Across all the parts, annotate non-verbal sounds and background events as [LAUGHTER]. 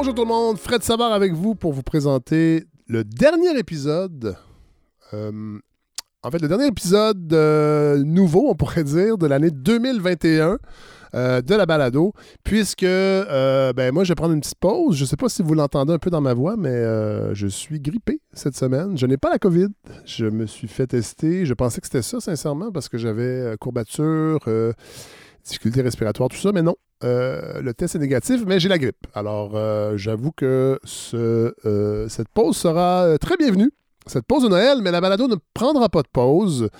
Bonjour tout le monde, Fred Savard avec vous pour vous présenter le dernier épisode. euh, en fait, le dernier épisode euh, nouveau, on pourrait dire, de l'année 2021 euh, de la balado, puisque ben, moi, je vais prendre une petite pause. Je sais pas si vous l'entendez un peu dans ma voix, mais je suis grippé cette semaine. Je n'ai pas la COVID. Je me suis fait tester. Je pensais que c'était ça, sincèrement, parce que j'avais courbature, difficultés respiratoires, tout ça, mais non. Euh, le test est négatif, mais j'ai la grippe. Alors, euh, j'avoue que euh, cette pause sera très bienvenue. Cette pause de Noël, mais la balado ne prendra pas de pause.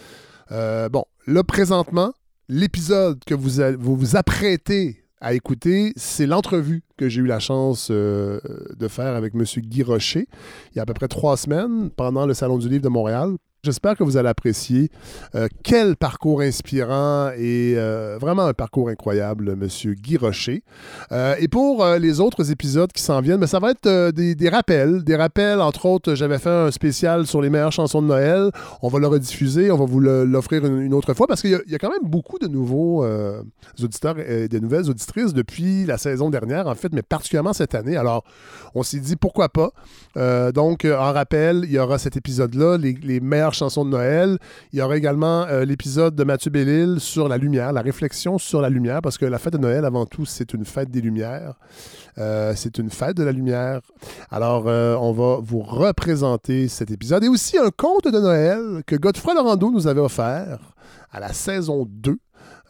Bon, là, présentement, l'épisode que vous, vous apprêtez à écouter, c'est l'entrevue que j'ai eu la chance de faire avec M. Guy Rocher il y a à peu près trois semaines pendant le Salon du Livre de Montréal. J'espère que vous allez apprécier. Euh, quel parcours inspirant et euh, vraiment un parcours incroyable, M. Guy Rocher. Euh, et pour les autres épisodes qui s'en viennent, mais ça va être des, rappels. Des rappels, entre autres, j'avais fait un spécial sur les meilleures chansons de Noël. On va le rediffuser, on va vous l'offrir une, autre fois parce qu'il y, a- quand même beaucoup de nouveaux auditeurs et de nouvelles auditrices depuis la saison dernière, en fait, mais particulièrement cette année. Alors, on s'est dit pourquoi pas. Donc, en rappel, il y aura cet épisode-là, les, les meilleures chansons de Noël. Il y aura également euh, l'épisode de Mathieu Bellil sur la lumière, la réflexion sur la lumière, parce que la fête de Noël, avant tout, c'est une fête des lumières. Euh, c'est une fête de la lumière. Alors, euh, on va vous représenter cet épisode. Et aussi un conte de Noël que Godefroy Laurando nous avait offert à la saison 2.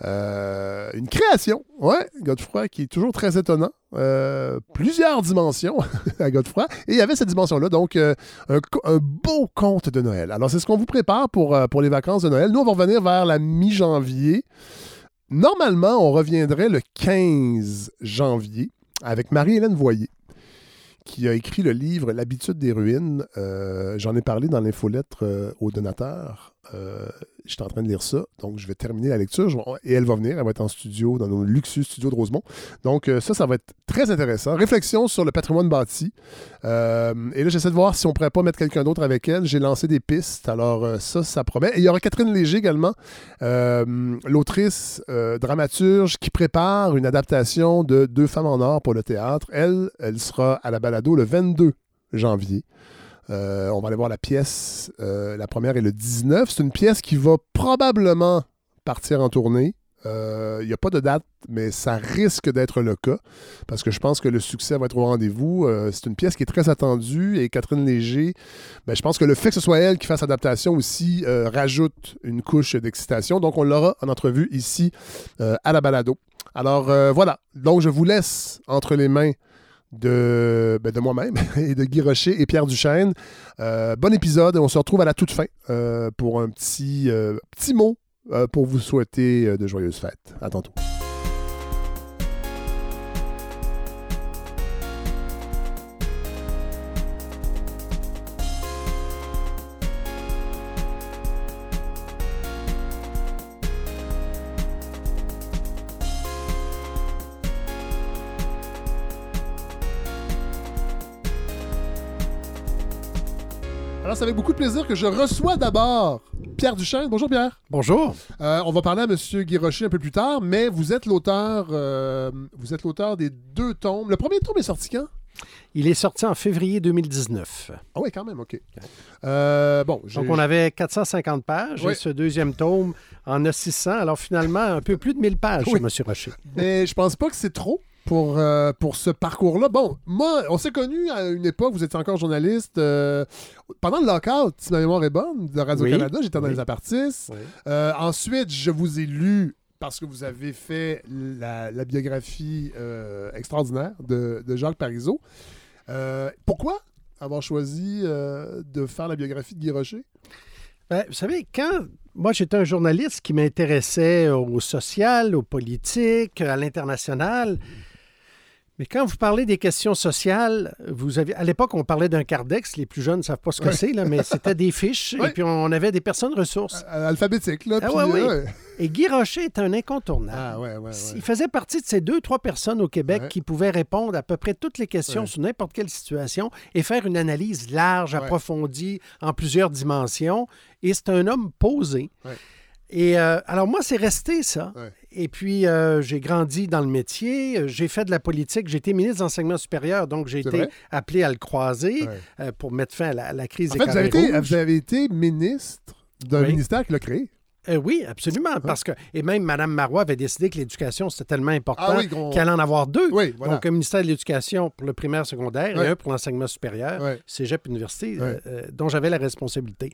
Euh, une création, ouais, Godefroy qui est toujours très étonnant. Euh, plusieurs dimensions [LAUGHS] à Godefroy. Et il y avait cette dimension-là, donc euh, un, beau conte de Noël. Alors, c'est ce qu'on vous prépare pour, les vacances de Noël. Nous, on va revenir vers la mi-janvier. Normalement, on reviendrait le 15 janvier avec Marie-Hélène Voyer, qui a écrit le livre L'habitude des ruines. J'en ai parlé dans l'infolettre euh, aux donateurs. Euh, J'étais en train de lire ça, donc je vais terminer la lecture. Je et elle va venir, elle va être en studio, dans nos luxueux studios de Rosemont. Donc euh, ça, ça va être très intéressant. Réflexion sur le patrimoine bâti. Euh, et là, j'essaie de voir si on pourrait pas mettre quelqu'un d'autre avec elle. J'ai lancé des pistes, alors euh, ça, ça promet. Et il y aura Catherine Léger également, l'autrice dramaturge qui prépare une adaptation de Deux femmes en or pour le théâtre. Elle, elle sera à la balado le 22 janvier. Euh, on va aller voir la pièce. Euh, la première est le 19. C'est une pièce qui va probablement partir en tournée. Euh, Il n'y a pas de date, mais ça risque d'être le cas parce que je pense que le succès va être au rendez-vous. Euh, c'est une pièce qui est très attendue et Catherine Léger, ben, je pense que le fait que ce soit elle qui fasse l'adaptation aussi euh, rajoute une couche d'excitation. Donc, on l'aura en entrevue ici euh, à la balado. Alors, euh, voilà. Donc, je vous laisse entre les mains de, ben, de moi-même [LAUGHS] et de Guy Rocher et Pierre Duchesne. Euh, bon épisode et on se retrouve à la toute fin euh, pour un petit, euh, petit mot pour vous souhaiter de joyeuses fêtes. À tantôt. C'est avec beaucoup de plaisir que je reçois d'abord Pierre Duchesne. Bonjour Pierre. Bonjour. Euh, on va parler à M. Guy Rocher un peu plus tard, mais vous êtes l'auteur euh, vous êtes l'auteur des deux tomes. Le premier tome est sorti quand? Il est sorti en février 2019. Ah oui, quand même, OK. Euh, bon, Donc, on avait 450 pages Oui. et ce deuxième tome en a 600. Alors, finalement, un peu plus de 1000 pages, Oui. M. Rocher. Mais je pense pas que c'est trop pour, euh, pour ce parcours-là. Bon, moi, on s'est connus à une époque, vous étiez encore journaliste. euh, pendant le lockout, si ma mémoire est bonne, de Radio-Canada, j'étais dans Oui. les apartistes. Euh, ensuite, je vous ai lu parce que vous avez fait la, la biographie extraordinaire de, de Jacques Parizeau. Pourquoi avoir choisi de faire la biographie de Guy Rocher? Ben, vous savez, quand moi j'étais un journaliste qui m'intéressait au social, au politique, à l'international, mais quand vous parlez des questions sociales, vous avez à l'époque on parlait d'un cardex, les plus jeunes ne savent pas ce que Ouais. c'est là, mais [LAUGHS] c'était des fiches Ouais. et puis on avait des personnes ressources. Euh, alphabétique, là. Ah puis, ouais, oui. euh, Et Guy Rocher est un incontournable. Ah ouais, ouais, ouais. Il faisait partie de ces deux, trois personnes au Québec Ouais. qui pouvaient répondre à peu près toutes les questions Ouais. sur n'importe quelle situation et faire une analyse large, Ouais. approfondie, en plusieurs dimensions. Et c'est un homme posé. Ouais. Et euh, alors moi, c'est resté ça. Ouais. Et puis, euh, j'ai grandi dans le métier. J'ai fait de la politique. J'ai été ministre d'enseignement supérieur, donc j'ai été vrai? appelé à le croiser Ouais. euh, pour mettre fin à la, à la crise En des fait, vous avez, été, rouges. vous avez été ministre d'un Oui. ministère qui l'a créé. Euh, oui, absolument. Parce que, et même Mme Marois avait décidé que l'éducation, c'était tellement important Ah oui, qu'on- allait en avoir deux. Oui, voilà. Donc, un ministère de l'Éducation pour le primaire secondaire et un pour l'enseignement supérieur, cégep université, euh, dont j'avais la responsabilité.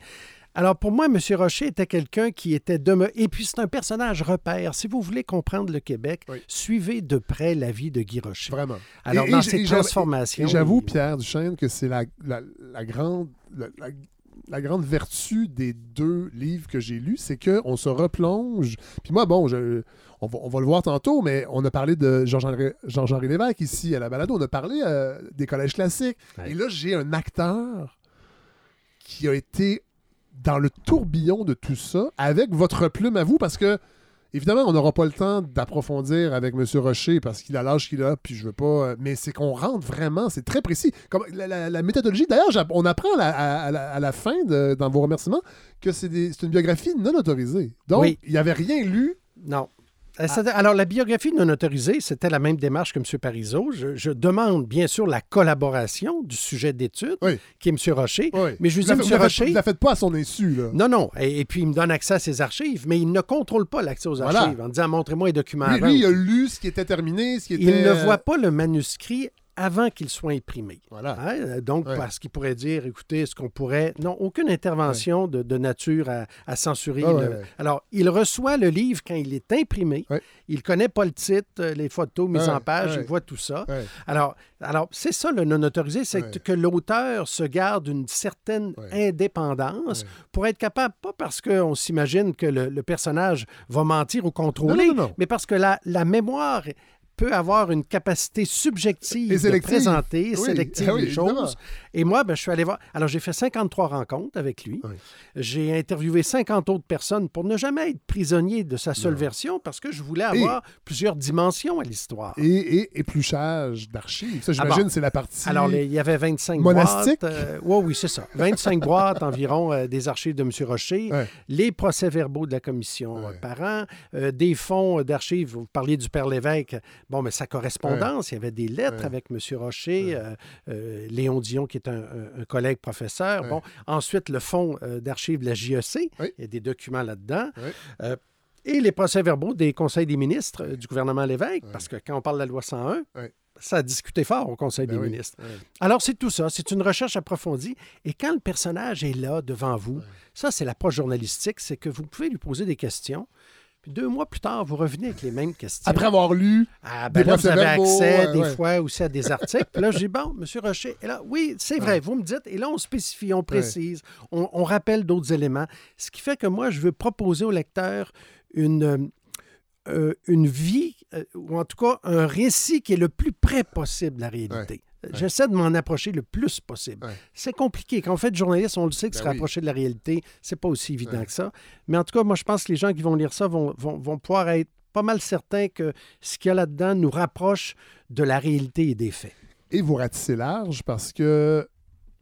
Alors, pour moi, M. Rocher était quelqu'un qui était demeuré. Et puis, c'est un personnage repère. Si vous voulez comprendre le Québec, Oui. suivez de près la vie de Guy Rocher. Vraiment. Alors, Et- dans et ses j'ai- j'avoue- transformations. Et j'avoue, Pierre Duchesne, que c'est la, la, la grande. la- la- la grande vertu des deux livres que j'ai lus, c'est qu'on se replonge. Puis moi, bon, je, on, va, on va le voir tantôt, mais on a parlé de Jean-Henri Jean-Henri Lévesque ici à la balado. On a parlé euh, des collèges classiques. Ouais. Et là, j'ai un acteur qui a été dans le tourbillon de tout ça avec votre plume à vous parce que. Évidemment, on n'aura pas le temps d'approfondir avec M. Rocher parce qu'il a l'âge qu'il a, puis je veux pas. euh, Mais c'est qu'on rentre vraiment, c'est très précis. Comme la, la- la méthodologie, d'ailleurs, on apprend à la, à- à la- à la fin, de- dans vos remerciements, que c'est une biographie non autorisée. Donc, Oui. il n'y avait rien lu. Non. Ah. Euh, c'est- Alors, la biographie non autorisée, c'était la même démarche que M. Parizeau. Je, je demande, bien sûr, la collaboration du sujet d'étude, Oui. qui est M. Rocher. Oui. Mais je lui dis, M. Rocher. Vous la faites pas à son insu, là. Non, non. Et, et puis, il me donne accès à ses archives, mais il ne contrôle pas l'accès aux Voilà. archives en disant montrez-moi les documents Lui, avant. lui, il a lu ce qui était terminé, ce qui était. Il ne voit pas le manuscrit avant qu'il soit imprimé. Voilà. Hein, euh, Donc, Ouais. parce qu'il pourrait dire, écoutez, est-ce qu'on pourrait... Non, aucune intervention de, de nature à, à censurer. Ah le- ouais, ouais. Alors, il reçoit le livre quand il est imprimé. Il connaît pas le titre, euh, les photos mises en page, il voit tout ça. Alors, alors c'est ça le non autorisé, c'est que l'auteur se garde une certaine indépendance pour être capable, pas parce qu'on s'imagine que le, le personnage va mentir ou contrôler, Non, non, non. mais parce que la, la mémoire peut avoir une capacité subjective de présenter, Oui, [LAUGHS] les choses. Et moi, ben, je suis allé voir. Alors, j'ai fait 53 rencontres avec lui. Oui. J'ai interviewé 50 autres personnes pour ne jamais être prisonnier de sa seule Non. version parce que je voulais avoir plusieurs dimensions à l'histoire. Et, et épluchage d'archives. Ça, Ah j'imagine, bon. c'est la partie. Alors, les- il y avait 25 Monastique? boîtes. euh, ouais, oui, c'est ça. 25 [LAUGHS] boîtes environ euh, des archives de M. Rocher, Ouais. les procès-verbaux de la commission euh, Ouais. par an, euh, des fonds d'archives. Vous parliez du Père Lévesque. Bon, mais sa correspondance, il y avait des lettres avec M. Rocher, Léon Dion, qui est un, collègue professeur. Bon, ensuite, le fonds euh, d'archives de la JEC. Oui. Il y a des documents là-dedans. Euh, et les procès-verbaux des conseils des ministres euh, du gouvernement Lévesque, parce que quand on parle de la loi 101, Ouais. ça a discuté fort au Conseil Ben des oui. ministres. Alors, c'est tout ça. C'est une recherche approfondie. Et quand le personnage est là, devant vous, ça, c'est l'approche journalistique, c'est que vous pouvez lui poser des questions. Puis deux mois plus tard, vous revenez avec les mêmes questions. Après avoir lu. Ah, ben des là, vous avez accès des ouais. fois aussi à des articles. [LAUGHS] Puis là, je dis, bon, M. Rocher, et là, oui, c'est vrai, vous me dites, et là, on spécifie, on précise, on, on rappelle d'autres éléments. Ce qui fait que moi, je veux proposer au lecteur une, euh, une vie, euh, ou en tout cas, un récit qui est le plus près possible de la réalité. J'essaie de m'en approcher le plus possible. Ouais. C'est compliqué. Quand on fait du journalisme, on le sait que Ben se oui. rapprocher de la réalité, c'est pas aussi évident Ouais. que ça. Mais en tout cas, moi, je pense que les gens qui vont lire ça vont, vont, vont pouvoir être pas mal certains que ce qu'il y a là-dedans nous rapproche de la réalité et des faits. Et vous ratissez large parce que.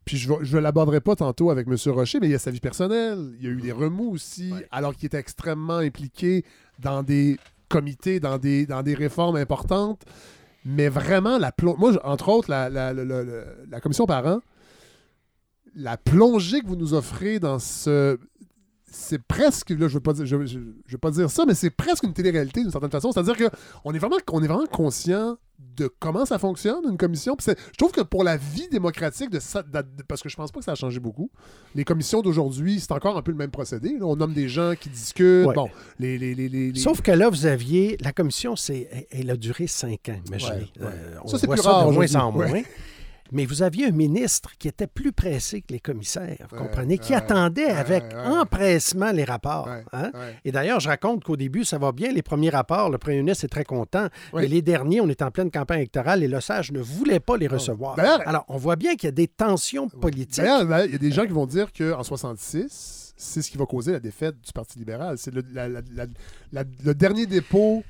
Puis je ne l'aborderai pas tantôt avec M. Rocher, mais il y a sa vie personnelle. Il y a eu des remous aussi, Ouais. alors qu'il était extrêmement impliqué dans des comités, dans des, dans des réformes importantes. Mais vraiment, la plon- moi, entre autres, la, la, la- la- commission parents, la plongée que vous nous offrez dans ce. C'est presque, là, je veux pas dire, je, je- veux pas dire ça, mais c'est presque une télé-réalité d'une certaine façon. C'est-à-dire qu'on est est vraiment conscient de comment ça fonctionne, une commission. Puis je trouve que pour la vie démocratique, de, ça- de- parce que je pense pas que ça a changé beaucoup, les commissions d'aujourd'hui, c'est encore un peu le même procédé. là. On nomme des gens qui discutent. Ouais. Bon, les, les, les, les- les- Sauf que là, vous aviez. La commission, c'est, elle- elle a duré cinq ans, imaginez. Ouais, ouais. Euh, on Ça, c'est voit plus ça rare de moins en moins. Mais vous aviez un ministre qui était plus pressé que les commissaires, vous comprenez, qui attendait avec empressement les rapports. Hein? Et d'ailleurs, je raconte qu'au début, ça va bien. Les premiers rapports, le premier ministre est très content. Mais les derniers, on est en pleine campagne électorale et le sage ne voulait pas les recevoir. D'ailleurs- Alors, on voit bien qu'il y a des tensions politiques. Là, il y a des gens qui vont dire qu'en 66, c'est ce qui va causer la défaite du Parti libéral. C'est le, la- la- la- la- le dernier dépôt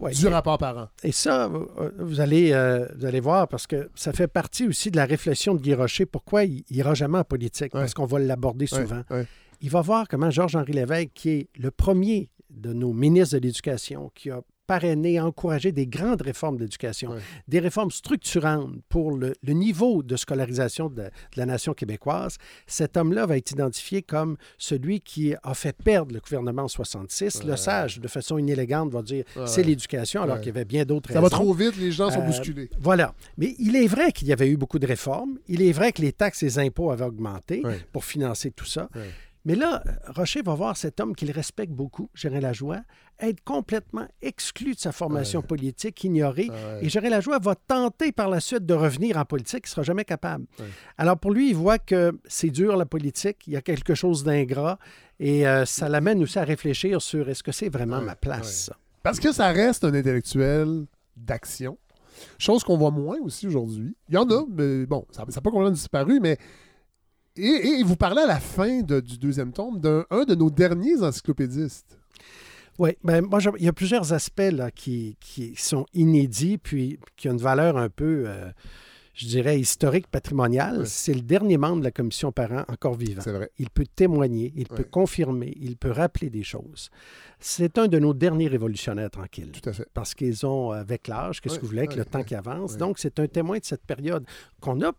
Ouais. du rapport par an. Et ça, euh, vous allez, euh, vous allez voir, parce que ça fait partie aussi de la réflexion de Guy Rocher. Pourquoi il n'ira jamais en politique? Ouais. Parce qu'on va l'aborder souvent. ouais. Il va voir comment Georges-Henri Lévesque, qui est le premier de nos ministres de l'Éducation qui a parrainé, encouragé des grandes réformes d'éducation, des réformes structurantes pour le, le niveau de scolarisation de, de la nation québécoise, cet homme-là va être identifié comme celui qui a fait perdre le gouvernement en 66. Le Ouais. sage, de façon inélégante, va dire Ouais. c'est l'éducation, alors qu'il y avait bien d'autres Ça raisons. va trop vite, les gens sont Euh, bousculés. Voilà. Mais il est vrai qu'il y avait eu beaucoup de réformes. Il est vrai que les taxes et les impôts avaient augmenté pour financer tout ça. Mais là, Rocher va voir cet homme qu'il respecte beaucoup, Gérin Lajoie, être complètement exclu de sa formation politique, ignoré. Ouais. Et Gérin Lajoie va tenter par la suite de revenir en politique. Il ne sera jamais capable. Ouais. Alors pour lui, il voit que c'est dur la politique, il y a quelque chose d'ingrat. Et euh, ça l'amène aussi à réfléchir sur est-ce que c'est vraiment ma place? Parce que ça reste un intellectuel d'action. Chose qu'on voit moins aussi aujourd'hui. Il y en a, mais bon, ça n'a pas complètement disparu, mais. Et, et vous parlez à la fin de- du deuxième tome d'un un de nos derniers encyclopédistes. Oui, ben moi, je- il y a plusieurs aspects là, qui, qui sont inédits, puis qui ont une valeur un peu, euh, je dirais, historique, patrimoniale. Ouais. C'est le dernier membre de la commission parent encore vivant. C'est vrai. Il peut témoigner, il peut confirmer, il peut rappeler des choses. C'est un de nos derniers révolutionnaires tranquilles. Tout à fait. Parce qu'ils ont, avec l'âge, qu'est-ce Ouais, que vous voulez, avec le temps qui avance. Donc, c'est un témoin de cette période qu'on a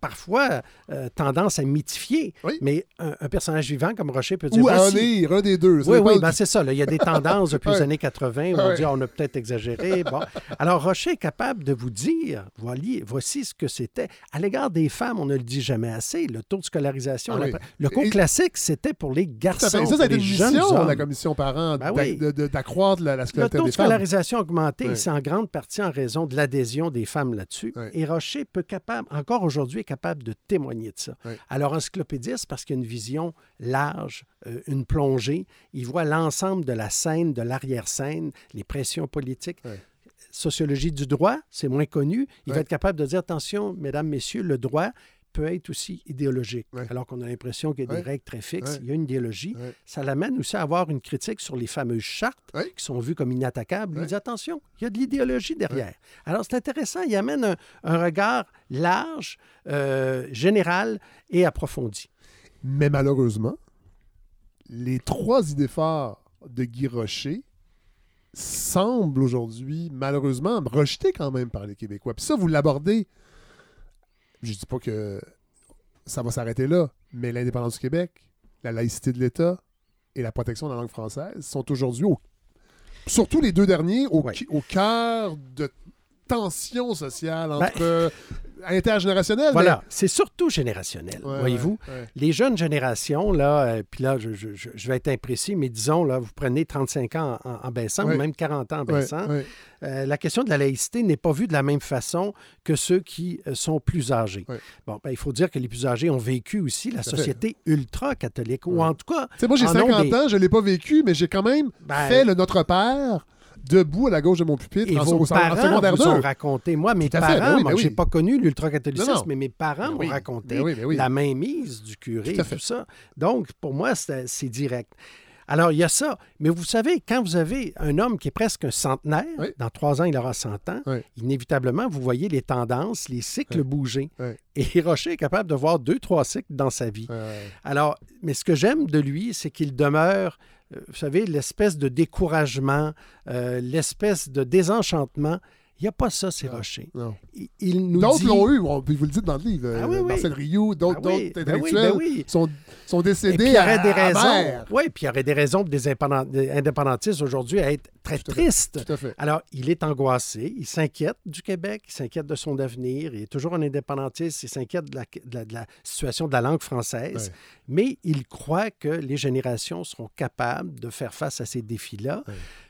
parfois euh, tendance à mythifier. Oui. Mais un, un personnage vivant comme Rocher peut dire Ou à en lire, un des deux. Ça oui, oui, ben c'est ça. là. Il y a des tendances depuis [LAUGHS] les années 80 où on dit on a peut-être exagéré. Bon. Alors, Rocher est capable de vous dire voici, voici ce que c'était. À l'égard des femmes, on ne le dit jamais assez. Le taux de scolarisation. Ah la-. Le cours Et- classique, c'était pour les garçons. fait. Ça, ça a été une mission la commission parent Ben d'accroître la, la Le scolarité taux de des femmes. scolarisation a augmenté, c'est en grande partie en raison de l'adhésion des femmes là-dessus. Et Rocher peut capable, encore aujourd'hui, capable de témoigner de ça. Alors, encyclopédiste, parce qu'il a une vision large, euh, une plongée, il voit l'ensemble de la scène, de l'arrière-scène, les pressions politiques. Sociologie du droit, c'est moins connu. Il va être capable de dire, attention, mesdames, messieurs, le droit peut être aussi idéologique. Ouais. Alors qu'on a l'impression qu'il y a des Ouais. règles très fixes, Ouais. il y a une idéologie. Ça l'amène aussi à avoir une critique sur les fameuses chartes qui sont vues comme inattaquables. Ouais. dit attention, il y a de l'idéologie derrière. Alors c'est intéressant, il amène un, un regard large, euh, général et approfondi. Mais malheureusement, les trois idées phares de Guy Rocher semblent aujourd'hui, malheureusement, rejetées quand même par les Québécois. Puis ça, vous l'abordez. Je dis pas que ça va s'arrêter là, mais l'indépendance du Québec, la laïcité de l'État et la protection de la langue française sont aujourd'hui, au- surtout les deux derniers, au, Ouais. qui- au cœur de tensions sociales Ben- entre intergénérationnelles. Voilà, c'est surtout générationnel, Ouais, voyez-vous. ouais, ouais. Les jeunes générations, là, euh, puis là, je, je- je- je vais être imprécis, mais disons, là, vous prenez 35 ans en, en baissant, ou même 40 ans en baissant, euh, la question de la laïcité n'est pas vue de la même façon que ceux qui euh, sont plus âgés. Bon, ben, il faut dire que les plus âgés ont vécu aussi la société ultra-catholique, ou en tout cas, Tu sais, moi, j'ai en ont 50 des- ans, je ne l'ai pas vécu, mais j'ai quand même Ben, fait le Notre Père debout à la gauche de mon pupitre Et en, vos au- en parents secondaire vous 2. ont raconté. Moi, mes fait, ben parents, oui, moi, j'ai pas connu l'ultracatholicisme, mais mes parents m'ont oui, raconté ben ben la mainmise du curé, Tout tout, ça. Donc, pour moi, c'est direct. Alors, il y a ça. Mais vous savez, quand vous avez un homme qui est presque un centenaire, Oui. dans trois ans, il aura 100 ans, Oui. inévitablement, vous voyez les tendances, les cycles Oui. bouger. Et Rocher est capable de voir deux, trois cycles dans sa vie. Alors, mais ce que j'aime de lui, c'est qu'il demeure, vous savez, l'espèce de découragement, euh, l'espèce de désenchantement. Il n'y a pas ça, ces rochers. Il, il nous D'autres dit... l'ont eu, on- vous le dites dans le livre. Ah euh, oui, oui. Marcel Rioux, d'autres Ah oui, d'autres oui, intellectuels ben sont, sont Et puis, décédés il y aurait à, des raisons. Oui, puis il y aurait des raisons pour des indépendant- des indépendantistes aujourd'hui à être très Tout tristes. Tout à fait. Alors, il est angoissé, il s'inquiète du Québec, il s'inquiète de son avenir, il est toujours un indépendantiste, il s'inquiète de la, de la- de la situation de la langue française, mais il croit que les générations seront capables de faire face à ces défis-là.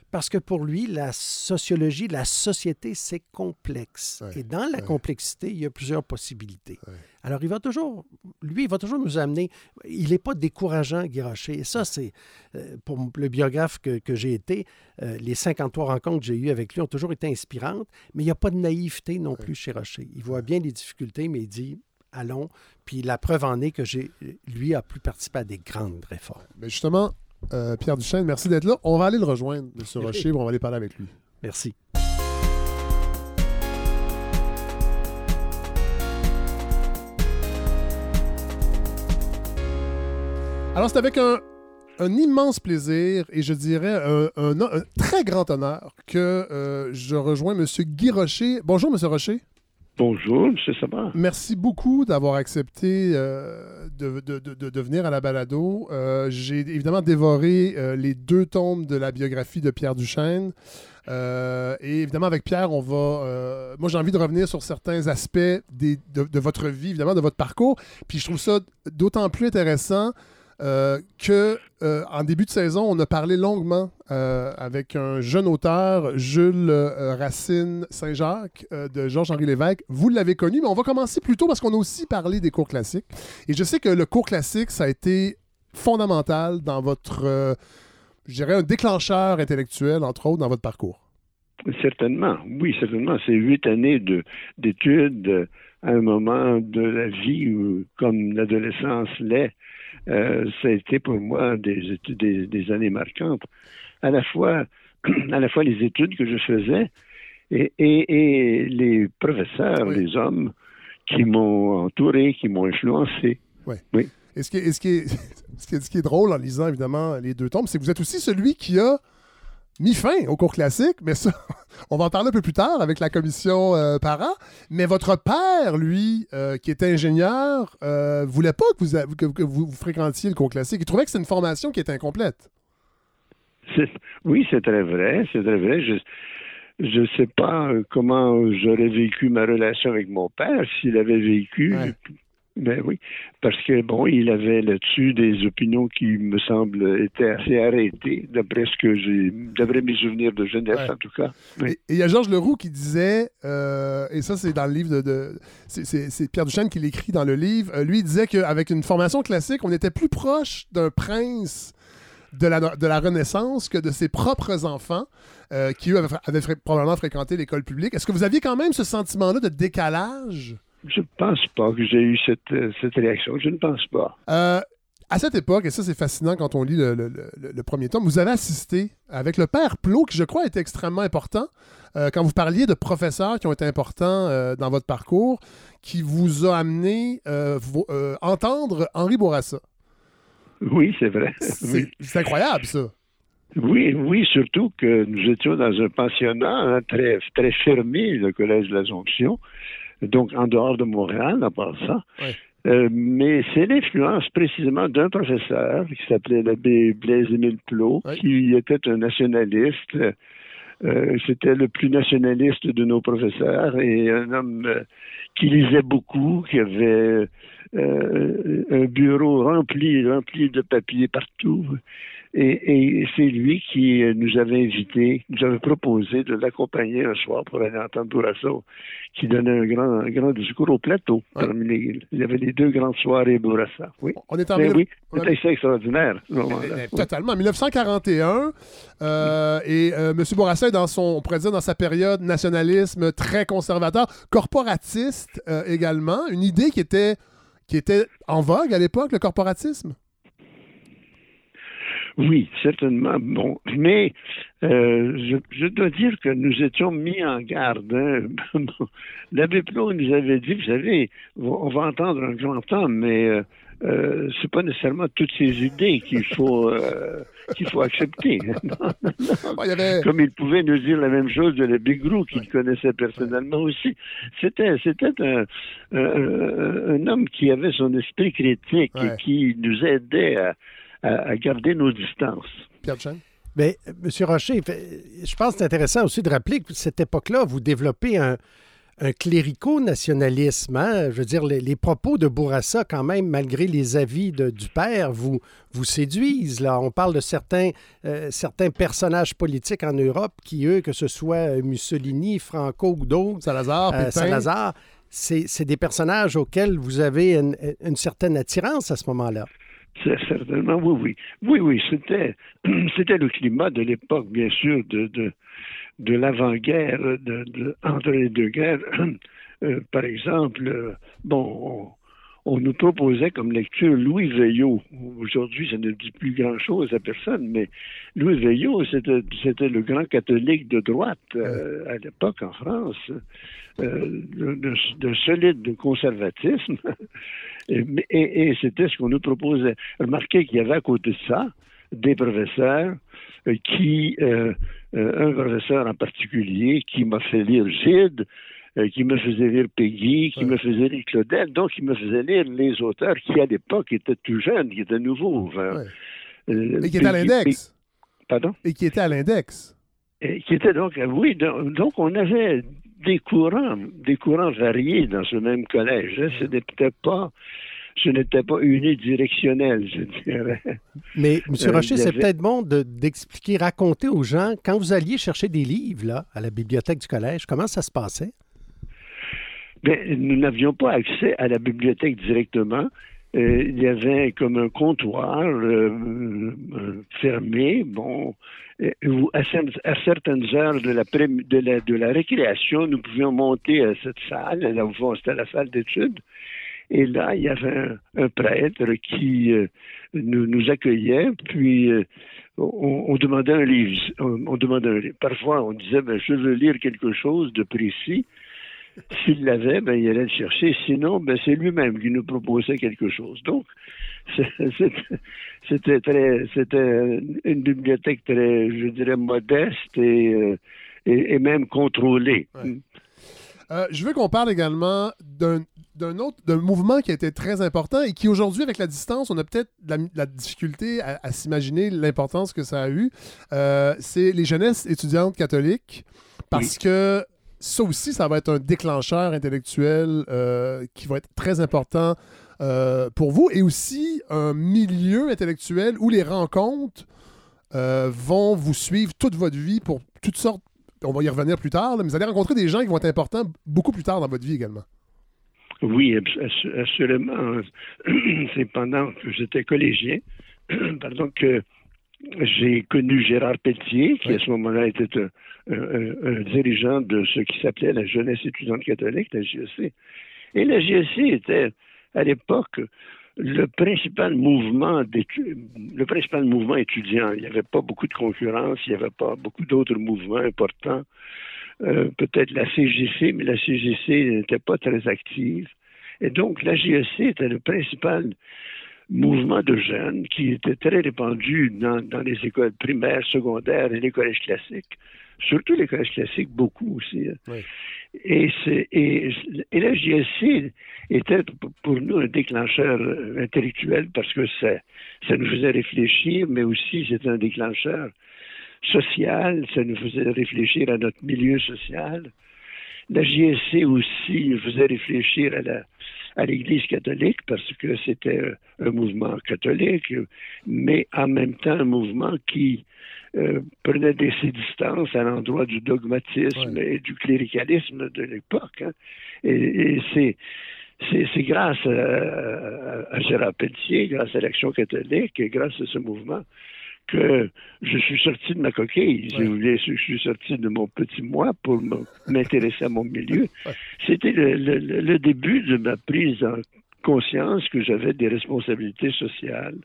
Parce que pour lui, la sociologie, la société, c'est complexe. Ouais. Et dans la Ouais. complexité, il y a plusieurs possibilités. Ouais. Alors, il va toujours, lui, il va toujours nous amener. Il n'est pas décourageant, Guy Rocher. Et ça, c'est, euh, pour le biographe que, que j'ai été, euh, les 53 rencontres que j'ai eues avec lui ont toujours été inspirantes, mais il n'y a pas de naïveté non plus chez Rocher. Il voit bien les difficultés, mais il dit allons. Puis la preuve en est que j'ai, lui a pu participer à des grandes réformes. Mais justement, euh, Pierre Duchesne, merci d'être là. On va aller le rejoindre, M. Oui. [LAUGHS] Rocher, on va aller parler avec lui. Merci. Alors, c'est avec un, un immense plaisir et je dirais un, très grand honneur que je rejoins M. Guy Rocher. Bonjour, M. Rocher. Bonjour, M. Sabat. Merci beaucoup d'avoir accepté de, de, venir à la balado. J'ai évidemment dévoré les deux tomes de la biographie de Pierre Duchesne. Euh, et évidemment, avec Pierre, on va. Euh, moi, j'ai envie de revenir sur certains aspects de, votre vie, évidemment, de votre parcours. Puis je trouve ça d'autant plus intéressant euh, que en début de saison, on a parlé longuement avec un jeune auteur, Jules Racine Saint-Jacques, de Georges-Henri Lévesque. Vous l'avez connu, mais on va commencer plus tôt parce qu'on a aussi parlé des cours classiques. Et je sais que le cours classique, ça a été fondamental dans votre je dirais, un déclencheur intellectuel, entre autres, dans votre parcours. Certainement, oui, certainement. C'est huit années d'études à un moment de la vie où, comme l'adolescence l'est. Euh, ça a été pour moi des, des, des, années marquantes. À la fois, [CLEARS THROAT] à la fois les études que je faisais et, et, les professeurs, les hommes qui m'ont entouré, qui m'ont influencé. Ouais. Oui. Et ce qui, est, [LAUGHS] ce, qui est, ce, qui est, drôle en lisant évidemment les deux tomes, c'est que vous êtes aussi celui qui a mis fin au cours classique, mais ça, [LAUGHS] on va en parler un peu plus tard avec la commission euh, para. Mais votre père, lui, euh, qui était ingénieur, euh, voulait pas que vous, que, vous, fréquentiez le cours classique. Il trouvait que c'est une formation qui était incomplète. Oui, c'est très vrai. C'est très vrai. Je ne sais pas comment j'aurais vécu ma relation avec mon père s'il avait vécu ben oui, parce que bon, il avait là-dessus des opinions qui me semblent étaient assez arrêtées, d'après ce que j'ai, d'après mes souvenirs de jeunesse en tout cas. Et il y a Georges Leroux qui disait, euh, et ça c'est dans le livre de, c'est, Pierre Duchesne qui l'écrit dans le livre. Euh, lui il disait qu'avec une formation classique, on était plus proche d'un prince de la, de la Renaissance que de ses propres enfants euh, qui eux avaient probablement fréquenté l'école publique. Est-ce que vous aviez quand même ce sentiment-là de décalage? Je ne pense pas que j'ai eu cette, euh, cette, réaction. Je ne pense pas. Euh, à cette époque, et ça c'est fascinant quand on lit le, premier tome, vous avez assisté avec le père Plot, qui je crois était extrêmement important, euh, quand vous parliez de professeurs qui ont été importants dans votre parcours, qui vous a amené entendre Henri Bourassa. Oui, c'est vrai. [LAUGHS] C'est incroyable ça. Oui, oui, surtout que nous étions dans un pensionnat hein, très, très fermé, le Collège de l'Assomption donc en dehors de Montréal, à part ça. Euh, mais c'est l'influence précisément d'un professeur qui s'appelait l'abbé Blaise-Émile Plot, qui était un nationaliste. Euh, c'était le plus nationaliste de nos professeurs et un homme euh, qui lisait beaucoup, qui avait un bureau rempli, rempli de papiers partout. Et, c'est lui qui nous avait invités, nous avait proposé de l'accompagner un soir pour aller entendre Bourassa, qui donnait un grand, grand discours au plateau. il y avait les deux grandes soirées Bourassa. Oui. On est en oui, c'était extraordinaire. totalement. 1941, euh, et euh, M. Bourassa est dans son, on pourrait dire, dans sa période nationalisme très conservateur, corporatiste euh, également, une idée qui était, qui était en vogue à l'époque, le corporatisme? Oui, certainement. Bon, mais euh, je, dois dire que nous étions mis en garde. Hein. [LAUGHS] L'abbé Plot nous avait dit, vous savez, on va entendre un grand homme, mais euh, euh, c'est pas nécessairement toutes ces idées qu'il faut euh, qu'il faut accepter. [LAUGHS] Comme il pouvait nous dire la même chose de l'abbé Grou, qu'il connaissait personnellement aussi. C'était c'était un, un, homme qui avait son esprit critique et qui nous aidait à à, garder nos distances. Pierre Chen? Mais, M. Rocher, je pense que c'est intéressant aussi de rappeler que cette époque-là, vous développez un, clérico-nationalisme. Hein? Je veux dire, les, propos de Bourassa, quand même, malgré les avis du père, vous, vous séduisent. Là. On parle de certains, euh, certains personnages politiques en Europe qui, eux, que ce soit Mussolini, Franco ou d'autres, Salazar, euh, Salazar c'est des personnages auxquels vous avez une certaine attirance à ce moment-là. Certainement, oui, oui. Oui, oui, c'était, [CLEARS THROAT] c'était le climat de l'époque, bien sûr, de, de, l'avant-guerre, entre les deux guerres. Par exemple, euh, bon, on, nous proposait comme lecture Louis Veillot. Aujourd'hui, ça ne dit plus grand-chose à personne, mais Louis Veillot, c'était, le grand catholique de droite euh, à l'époque en France, de, solide conservatisme. [LAUGHS] Et, et, c'était ce qu'on nous proposait. Remarquez qu'il y avait à côté de ça des professeurs qui, un professeur en particulier, qui m'a fait lire Gide, qui me faisait lire Peggy, qui me faisait lire Claudel, donc il me faisait lire les auteurs qui, à l'époque, étaient tout jeunes, qui étaient nouveaux. Et qui étaient à l'index. Pardon? Et qui étaient à l'index. Et qui était donc, oui, donc on avait des courants, des courants variés dans ce même collège. Hein. Ce n'était pas ce n'était pas unidirectionnel, je dirais. Mais, M. Euh, Rocher, c'est peut-être bon d'expliquer, raconter aux gens, quand vous alliez chercher des livres là, à la bibliothèque du collège, comment ça se passait? Bien, nous n'avions pas accès à la bibliothèque directement. Euh, il y avait comme un comptoir euh, fermé, bon, où à, certaines heures de la, récréation, nous pouvions monter à cette salle, là où c'était la salle d'études, et là, il y avait un, prêtre qui euh, nous, accueillait, puis euh, on, demandait un livre. On, demandait un livre. Parfois, on disait, ben, je veux lire quelque chose de précis. S'il l'avait, ben, il allait le chercher. Sinon, ben, c'est lui-même qui nous proposait quelque chose. Donc, [LAUGHS] c'était très, c'était une bibliothèque très, je dirais, modeste et, euh, et, même contrôlée. je veux qu'on parle également d'un d'un autre d'un mouvement qui a été très important et qui aujourd'hui, avec la distance, on a peut-être la, difficulté à, s'imaginer l'importance que ça a eu. Euh, c'est les jeunesses étudiantes catholiques, parce que ça aussi, ça va être un déclencheur intellectuel euh, qui va être très important euh, pour vous et aussi un milieu intellectuel où les rencontres vont vous suivre toute votre vie pour toutes sortes. On va y revenir plus tard, mais vous allez rencontrer des gens qui vont être importants beaucoup plus tard dans votre vie également. Oui, assurément. [CLEARS THROAT] C'est pendant que j'étais collégien, [CLEARS THROAT] pardon, que j'ai connu Gérard Pelletier, qui à ce moment-là était un, dirigeant de ce qui s'appelait la jeunesse étudiante catholique, la JEC. Et la JEC était, à l'époque, le principal mouvement étudiant. Il n'y avait pas beaucoup de concurrence, il n'y avait pas beaucoup d'autres mouvements importants. Euh, peut-être la CGC, mais la CGC n'était pas très active. Et donc, la GEC était le principal mouvement de jeunes qui était très répandu dans, les écoles primaires, secondaires et les collèges classiques. Surtout les collèges classiques, beaucoup aussi. Hein. Et, et, la GSC était pour nous un déclencheur euh, intellectuel parce que ça, ça nous faisait réfléchir, mais aussi c'était un déclencheur social, ça nous faisait réfléchir à notre milieu social. La JSC aussi faisait réfléchir à la à l'Église catholique parce que c'était un mouvement catholique, mais en même temps un mouvement qui euh, prenait des, ses distances à l'endroit du dogmatisme et du cléricalisme de l'époque. Hein. Et, c'est c'est grâce à, à, Gérard Pelletier, grâce à l'Action catholique et grâce à ce mouvement que je suis sorti de ma coquille, je suis sorti de mon petit moi pour [LAUGHS] m'intéresser à mon milieu. C'était le, début de ma prise en conscience que j'avais des responsabilités sociales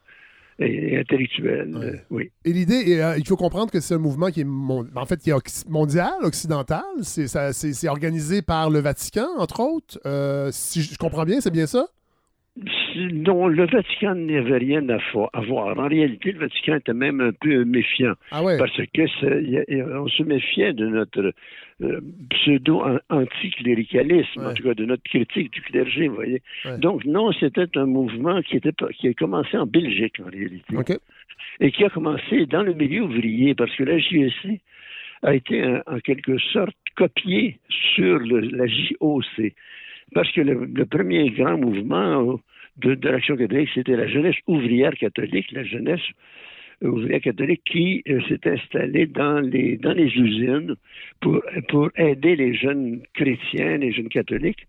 et intellectuelles. Euh, oui. Et l'idée, euh, il faut comprendre que c'est un mouvement qui est, en fait, qui est mondial, occidental. C'est organisé par le Vatican, entre autres. Euh, si je comprends bien, c'est bien ça? Non, le Vatican n'avait rien à voir. En réalité, le Vatican était même un peu méfiant. Ah Parce que on se méfiait de notre euh, pseudo-anticléricalisme, en tout cas de notre critique du clergé, vous voyez. Donc, non, c'était un mouvement qui, était, qui a commencé en Belgique, en réalité. Et qui a commencé dans le milieu ouvrier, parce que la JSC a été en quelque sorte copiée sur la JOC. Parce que le, premier grand mouvement de, l'Action catholique, c'était la jeunesse ouvrière catholique, la jeunesse ouvrière catholique qui euh, s'est installée dans les, dans les usines pour, pour aider les jeunes chrétiens, les jeunes catholiques,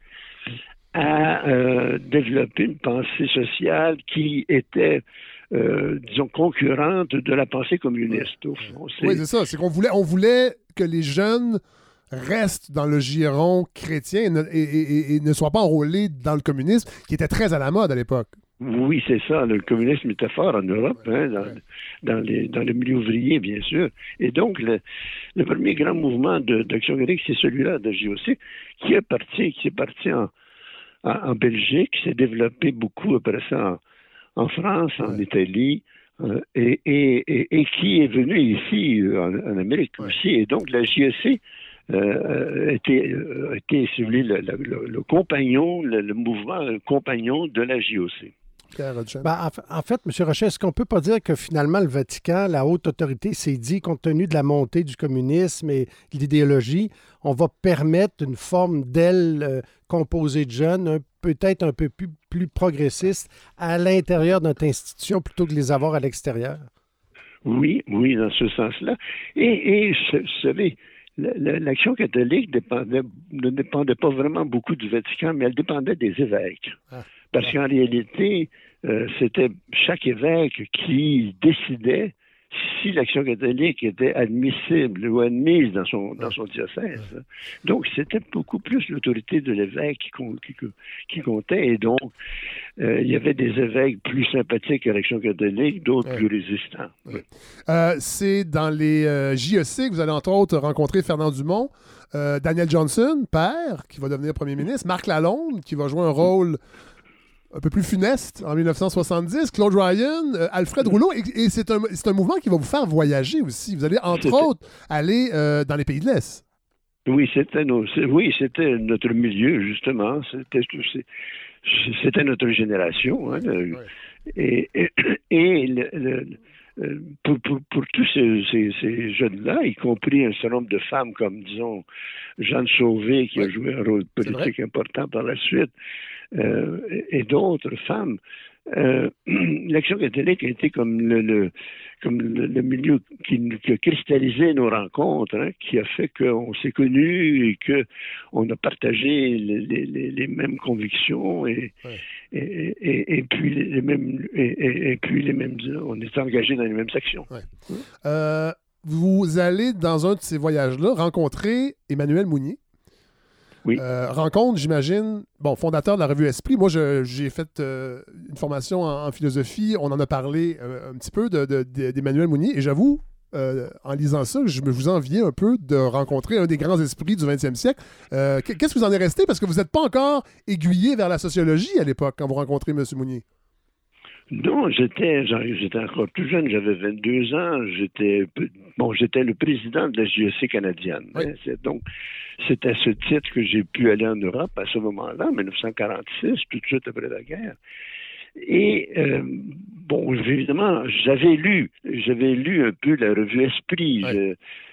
à euh, développer une pensée sociale qui était, euh, disons, concurrente de la pensée communiste, au fond. Oui, c'est ça. C'est qu'on voulait, on voulait que les jeunes reste dans le giron chrétien et ne, soit pas enrôlé dans le communisme, qui était très à la mode à l'époque. Oui, c'est ça. Le communisme était fort en Europe, hein, dans, le milieu ouvrier, bien sûr. Et donc, le, premier grand mouvement d'action catholique, c'est celui-là de JOC, qui est parti, qui est parti en, Belgique, qui s'est développé beaucoup après ça en, France, en Italie, et, et, et, qui est venu ici en, Amérique aussi. Et donc la JEC était, était si vous voulez, le, le, compagnon, le, mouvement compagnon de la JOC. Ben, en, fait, M. Rochet, est-ce qu'on ne peut pas dire que finalement le Vatican, la haute autorité, s'est dit, compte tenu de la montée du communisme et de l'idéologie, on va permettre une forme d'aile euh, composée de jeunes, peut-être un peu plus, plus progressiste, à l'intérieur de notre institution plutôt que de les avoir à l'extérieur? Oui, oui, dans ce sens-là. Et, et vous savez, l'action catholique dépendait, ne dépendait pas vraiment beaucoup du Vatican, mais elle dépendait des évêques. Ah. Parce qu'en réalité, euh, c'était chaque évêque qui décidait si l'action catholique était admissible ou admise dans son, dans son diocèse. Donc, c'était beaucoup plus l'autorité de l'évêque qui, qui, comptait. Et donc, euh, il y avait des évêques plus sympathiques à l'action catholique, d'autres plus résistants. Euh, c'est dans les JEC que vous allez entre autres rencontrer Fernand Dumont, Daniel Johnson, père, qui va devenir premier ministre, Marc Lalonde, qui va jouer un rôle un peu plus funeste en 1970, Claude Ryan, euh, Alfred Rouleau, et, c'est un, un, mouvement qui va vous faire voyager aussi. Vous allez, entre autres, aller euh, dans les pays de l'Est. Oui, c'était oui, c'était notre milieu, justement. C'était, notre génération. Hein, Et, et, le, pour, pour, pour, tous ces, ces, jeunes-là, y compris un certain nombre de femmes comme, disons, Jeanne Sauvé, qui a joué un rôle politique important par la suite, euh, et d'autres femmes. Euh, [CLEARS THROAT] L'action catholique a été comme le, comme le, milieu qui, a cristallisé nos rencontres, hein, qui a fait qu'on s'est connus et qu'on a partagé les, les, mêmes convictions et, et, et, puis les mêmes et, puis les mêmes on est engagés dans les mêmes sections. Euh, vous allez dans un de ces voyages-là rencontrer Emmanuel Mounier. Oui. Euh, rencontre, j'imagine, bon, fondateur de la revue Esprit. Moi, j'ai fait euh, une formation en, philosophie. On en a parlé euh, un petit peu d'Emmanuel de, Mounier. Et j'avoue, en lisant ça, je me vous enviais un peu de rencontrer un des grands esprits du 20e siècle. Qu'est-ce que vous en est resté? Parce que vous n'êtes pas encore aiguillé vers la sociologie à l'époque quand vous rencontrez M. Mounier. Non, j'étais, j'étais encore tout jeune, j'avais 22 ans, j'étais, bon, j'étais le président de la JEC canadienne. Hein, donc, c'est à ce titre que j'ai pu aller en Europe à ce moment-là, en 1946, tout de suite après la guerre. Et euh, bon, évidemment, j'avais lu, j'avais lu un peu la revue Esprit.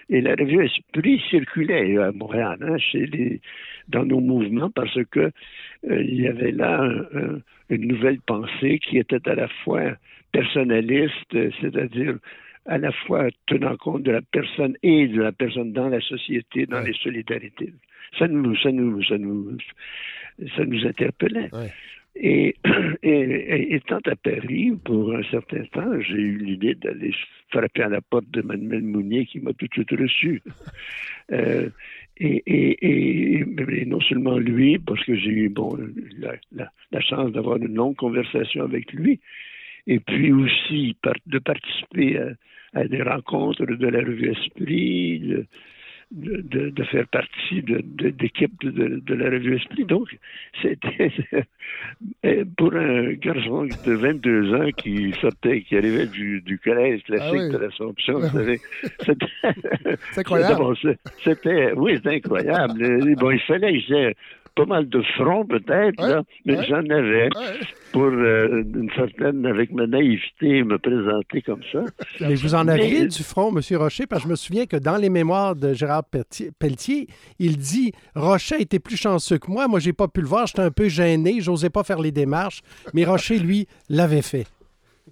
et la revue Esprit circulait à Montréal, hein, chez les, dans nos mouvements, parce que euh, il y avait là une nouvelle pensée qui était à la fois personnaliste, c'est-à-dire à la fois tenant compte de la personne et de la personne dans la société, dans les solidarités. Ça nous, ça nous, ça nous, ça nous interpellait. [CLEARS THROAT] Et, et, étant à Paris pour un certain temps, j'ai eu l'idée d'aller frapper à la porte de Manuel Mounier qui m'a tout de suite reçu. [LAUGHS] Euh, et, et, non seulement lui, parce que j'ai eu bon, la, la, la chance d'avoir une longue conversation avec lui, et puis aussi de participer à, à des rencontres de la revue Esprit, de, de, faire partie d'équipe de, de, la revue Esprit. Donc, c'était [LAUGHS] pour un garçon de 22 ans qui sortait, qui arrivait du, du collège classique ah de l'Assomption, vous savez, c'était... [LAUGHS] C'est incroyable. [LAUGHS] C'était, oui, c'était incroyable. Bon, il fallait, pas mal de front peut-être, mais j'en avais pour euh, une certaine, avec ma naïveté, me présenter comme ça. [LAUGHS] Mais vous en aviez du front, M. Rocher, parce que je me souviens que dans les mémoires de Gérard Pelletier, il dit Rocher était plus chanceux que moi. Moi, j'ai pas pu le voir, j'étais un peu gêné, j'osais pas faire les démarches, mais Rocher, lui, l'avait fait.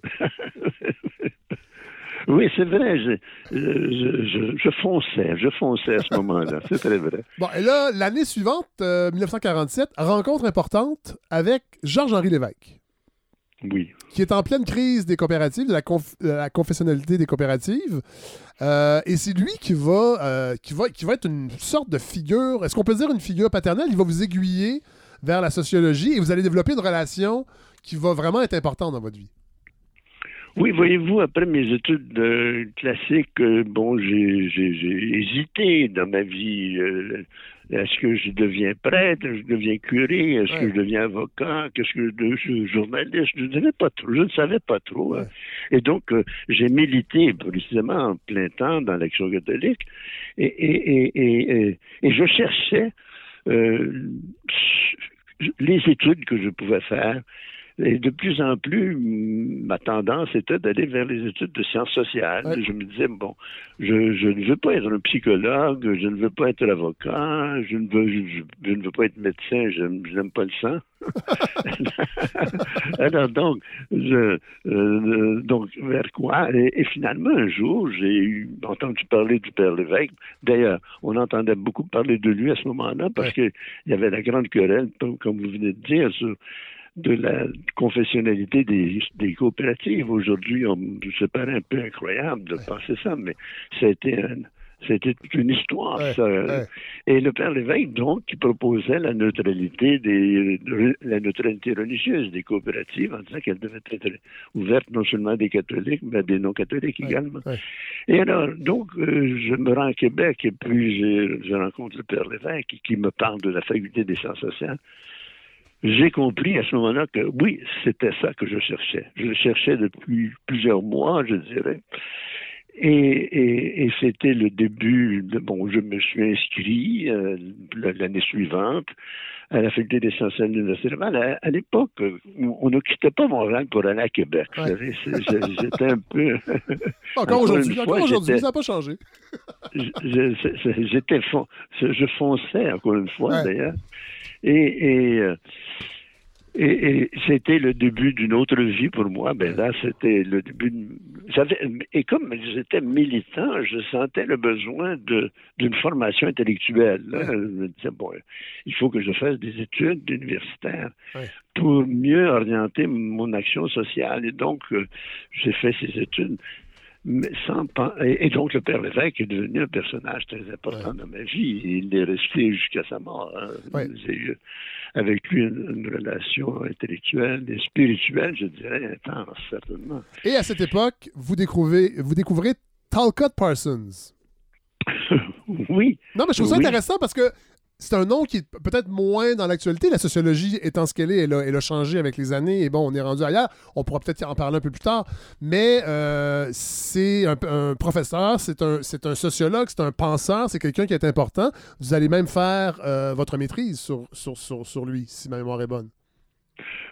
[LAUGHS] Oui, c'est vrai. Je, je, fonçais, je fonçais à ce moment-là. [LAUGHS] C'est très vrai. Bon, et là, l'année suivante, 1947, euh, rencontre importante avec Georges-Henri Lévesque. Oui. Qui est en pleine crise des coopératives, de la, la confessionnalité des coopératives. Euh, et c'est lui qui va, euh, qui, va, qui va être une sorte de figure, est-ce qu'on peut dire une figure paternelle? Il va vous aiguiller vers la sociologie et vous allez développer une relation qui va vraiment être importante dans votre vie. Oui, voyez-vous, après mes études euh, classiques, euh, bon, j'ai hésité dans ma vie. Euh, est-ce que je deviens prêtre, je deviens curé, est-ce que je deviens avocat, qu'est-ce que je suis journaliste Je ne savais pas trop, je ne savais pas trop. Hein. Et donc, j'ai milité précisément en plein temps dans l'action catholique et, et, et, et, je cherchais les études que je pouvais faire et de plus en plus, ma tendance était d'aller vers les études de sciences sociales. Je me disais, bon, je, ne veux pas être un psychologue, je ne veux pas être avocat, je ne veux, je, ne veux pas être médecin, je, n'aime pas le sang. [LAUGHS] Alors donc, je, euh, donc vers quoi? Et, finalement, un jour, j'ai entendu parler du Père Lévesque. D'ailleurs, on entendait beaucoup parler de lui à ce moment-là parce qu'il y avait la grande querelle, comme vous venez de dire, sur de la confessionnalité des, des coopératives. Aujourd'hui, ça paraît un peu incroyable de penser ça, mais c'était c'était une histoire, ça. Et le Père Lévesque, donc, qui proposait la neutralité des, la neutralité religieuse des coopératives en disant qu'elles devaient être ouvertes non seulement à des catholiques, mais à des non-catholiques également. Et alors, donc, euh, je me rends à Québec et puis je, rencontre le Père Lévesque qui me parle de la faculté des sciences sociales j'ai compris à ce moment-là que oui, c'était ça que je cherchais. Je le cherchais depuis plusieurs mois, je dirais. Et, et, c'était le début. De, bon, je me suis inscrit euh, l'année suivante à la faculté des sciences de l'Université de Laval. À, l'époque, on ne quittait pas Montréal pour aller à Québec. J'étais un peu. [LAUGHS] encore aujourd'hui, encore aujourd'hui, ça n'a pas changé. [LAUGHS] J'étais, je fonçais encore une fois d'ailleurs. Et, euh, et, et, c'était le début d'une autre vie pour moi. Ben là, c'était le début. De... Et comme j'étais militant, je sentais le besoin d'une formation intellectuelle. Je me disais bon, il faut que je fasse des études universitaires pour mieux orienter mon action sociale. Et donc, euh, j'ai fait ces études sans et, donc le père Lévesque est devenu un personnage très important dans ma vie. Il est resté jusqu'à sa mort. Hein. J'ai eu avec lui une, relation intellectuelle et spirituelle, je dirais, intense, certainement. Et à cette époque, vous découvrez, vous découvrez Talcott Parsons. [LAUGHS] oui. Non, mais je trouve ça intéressant parce que c'est un nom qui est peut-être moins dans l'actualité. La sociologie étant ce qu'elle est, elle a, changé avec les années. Et bon, on est rendu ailleurs. On pourra peut-être en parler un peu plus tard. Mais euh, c'est un, professeur, c'est un, sociologue, c'est un penseur, c'est quelqu'un qui est important. Vous allez même faire euh, votre maîtrise sur, lui, si ma mémoire est bonne.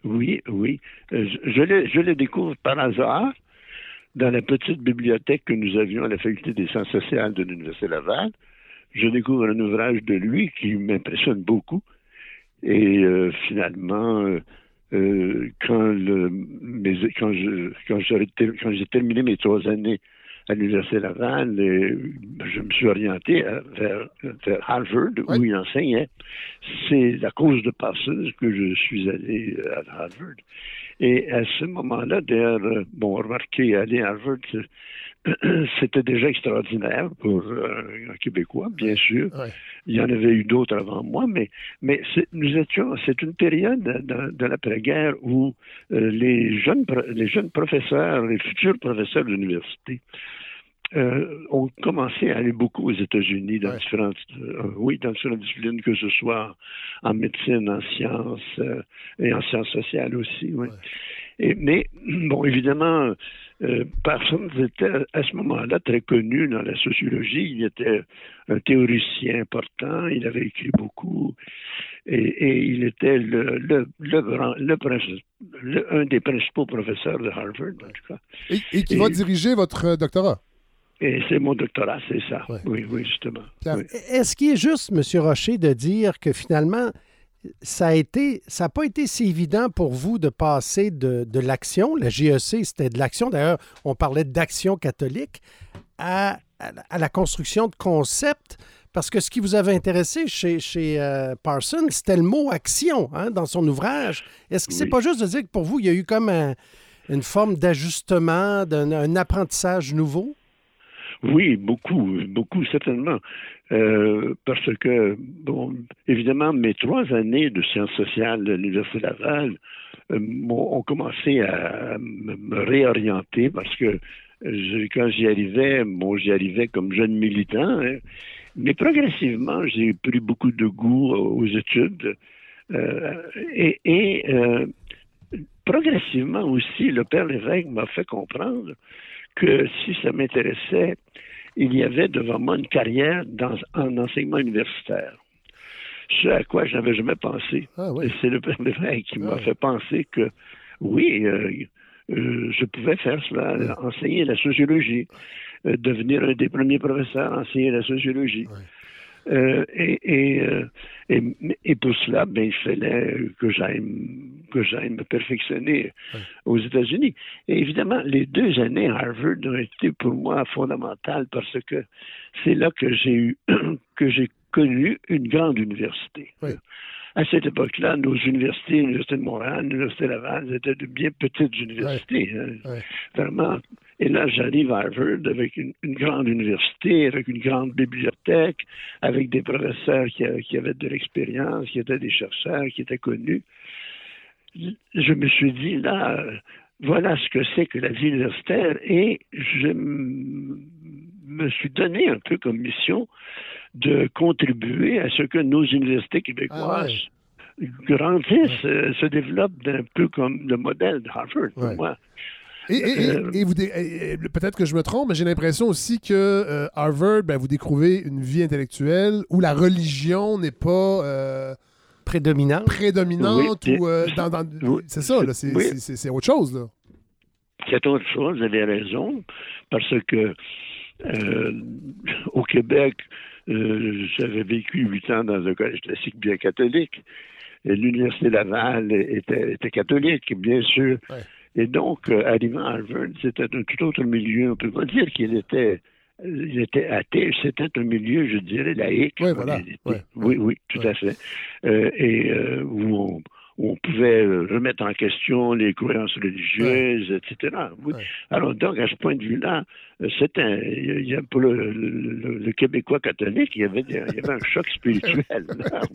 Oui, oui. Euh, je, le, je le découvre par hasard dans la petite bibliothèque que nous avions à la Faculté des sciences sociales de l'Université Laval je découvre un ouvrage de lui qui m'impressionne beaucoup. Et euh, finalement, euh, euh, quand, le, quand, je, quand, quand j'ai terminé mes trois années à l'Université Laval, je me suis orienté vers, Harvard, où il enseignait. C'est à cause de Parsons que je suis allé à Harvard. Et à ce moment-là, d'ailleurs, bon, remarquez, aller à Harvard, [CLEARS THROAT] c'était déjà extraordinaire pour euh, un Québécois, bien sûr. Il y en avait eu d'autres avant moi, mais, mais nous étions, c'est une période de, l'après-guerre où euh, les, jeunes, les jeunes professeurs, les futurs professeurs d'université, euh, ont commencé à aller beaucoup aux États-Unis dans différentes, oui, dans différentes disciplines, que ce soit en médecine, en sciences et en sciences sociales aussi. Oui. Et, mais bon, évidemment, euh, Parsons était à ce moment-là très connu dans la sociologie. Il était un théoricien important, il avait écrit beaucoup et, il était le, le, le, un des principaux professeurs de Harvard, en tout cas. Et, qui va diriger votre euh, doctorat? Et c'est mon doctorat, c'est ça. Oui, oui, justement. Est-ce qu'il est juste, M. Rocher, de dire que finalement, ça a été, ça n'a pas été si évident pour vous de passer de, l'action, la GEC, c'était de l'action, d'ailleurs, on parlait d'action catholique, à, la construction de concepts, parce que ce qui vous avait intéressé chez, chez euh, Parsons, c'était le mot action hein, dans son ouvrage. Est-ce que c'est pas juste de dire que pour vous, il y a eu comme une forme d'ajustement, d'un apprentissage nouveau? Oui, beaucoup, beaucoup, certainement. Euh, parce que, bon, évidemment, mes trois années de sciences sociales à l'Université Laval euh, ont commencé à me réorienter parce que quand j'y arrivais, bon, j'y arrivais comme jeune militant, hein. mais progressivement, j'ai pris beaucoup de goût aux études. Euh, et, et euh, progressivement aussi, le père l'évêque m'a fait comprendre que si ça m'intéressait, il y avait devant moi une carrière dans, en enseignement universitaire. Ce à quoi je n'avais jamais pensé. Ah, oui. C'est le père l'évêque qui m'a Ah. fait penser que oui, euh, euh, je pouvais faire cela, enseigner la sociologie, euh, devenir un des premiers professeurs à enseigner la sociologie. Euh, et, et, euh, et, et pour cela, ben, il fallait que j'aille que j'aille me perfectionner aux États-Unis. Et évidemment, les deux années à Harvard ont été pour moi fondamentales parce que c'est là que j'ai eu [CLEARS THROAT] que j'ai connu une grande université. Oui. À cette époque-là, nos universités, l'Université de Montréal, l'Université Laval, c'était de bien petites universités. hein. Vraiment. Et là, j'arrive à Harvard avec une, une grande université, avec une grande bibliothèque, avec des professeurs qui, a- qui avaient de l'expérience, qui étaient des chercheurs, qui étaient connus. Je me suis dit, là, euh, voilà ce que c'est que la vie universitaire et je me suis donné un peu comme mission de contribuer à ce que nos universités québécoises grandissent, euh, se développent un peu comme le modèle de Harvard, pour moi. Et, et- et- Euh, et vous et- peut-être que je me trompe, mais j'ai l'impression aussi que euh, Harvard, ben, vous découvrez une vie intellectuelle où la religion n'est pas euh, Prédominant. prédominante Oui, ou euh, dans, dans- oui, c'est ça, là, c'est, oui. autre chose là. C'est autre chose, vous avez raison, parce que euh, au Québec, euh, j'avais vécu huit ans dans un collège classique bien catholique. Et l'Université Laval était, était catholique, bien sûr. Ouais. Et donc, arrivant à Harvard, c'était un tout autre milieu. On peut pas dire qu'il était, il était athée. C'était un milieu, je dirais, laïque. En voilà. Oui, oui, tout Ouais. à fait. Euh, et euh, où on, où on pouvait euh, remettre en question les croyances religieuses, etc. Oui. Ouais. Alors, donc, à ce point de vue-là, euh, c'est un, il y a, pour le, le- le Québécois catholique, il y avait, des- il y avait un choc spirituel. [LAUGHS]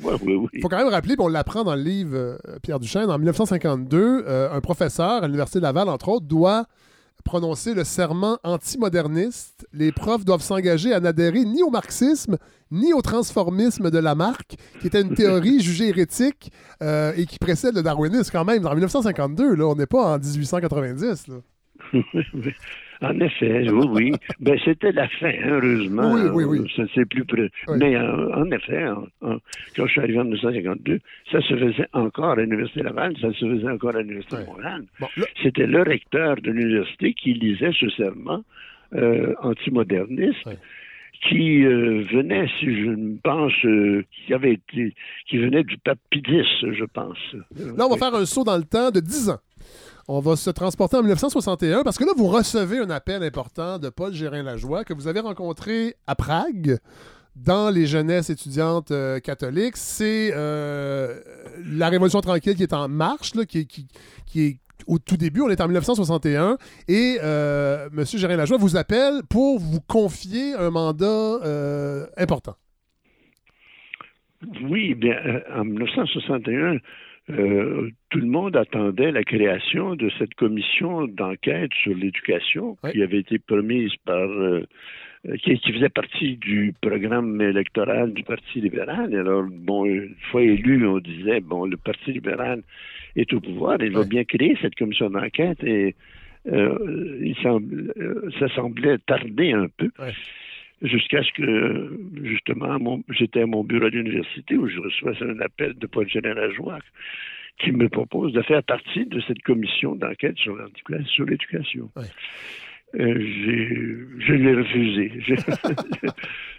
oui, oui. Il faut quand même rappeler, puis on l'apprend dans le livre euh, Pierre Duchesne, en 1952, euh, un professeur à l'Université de Laval, entre autres, doit prononcer le serment antimoderniste. Les profs doivent s'engager à n'adhérer ni au marxisme, ni au transformisme de Lamarck, qui était une théorie [LAUGHS] jugée hérétique euh, et qui précède le darwinisme quand même. En 1952, là, on n'est pas en 1890. là. [LAUGHS] En effet, oui, oui. Ben, c'était la fin, hein, heureusement. Oui, oui, oui. Ça, c'est plus près. Oui. Mais euh, en effet, en- en- quand je suis arrivé en 1952, ça se faisait encore à l'Université Laval, ça se faisait encore à l'Université de Montréal. Bon, là, C'était le recteur de l'université qui lisait ce serment euh, antimoderniste. Qui euh, venait, si je ne pense, euh, qui avait qui venait du pape X, je pense. Là, on va faire un saut dans le temps de 10 ans. On va se transporter en 1961 parce que là, vous recevez un appel important de Paul Gérin-Lajoie que vous avez rencontré à Prague dans les jeunesses étudiantes euh, catholiques. C'est euh, la Révolution tranquille qui est en marche, là, qui, qui- qui est au tout début. On est en 1961 et euh, M. Gérin-Lajoie vous appelle pour vous confier un mandat euh, important. Oui, bien, euh, en 1961, euh, tout le monde attendait la création de cette commission d'enquête sur l'éducation Oui. qui avait été promise par, qui, qui faisait partie du programme électoral du Parti libéral. Alors, bon, une fois élu, on disait, bon, le Parti libéral est au pouvoir, il va bien créer cette commission d'enquête et euh, il semble, euh, ça semblait tarder un peu jusqu'à ce que, justement, mon- j'étais à mon bureau d'université où je reçois un appel de Paul Général Lajoie qui me propose de faire partie de cette commission d'enquête sur sur l'éducation. Ouais. Euh, je l'ai refusé. [LAUGHS] J'ai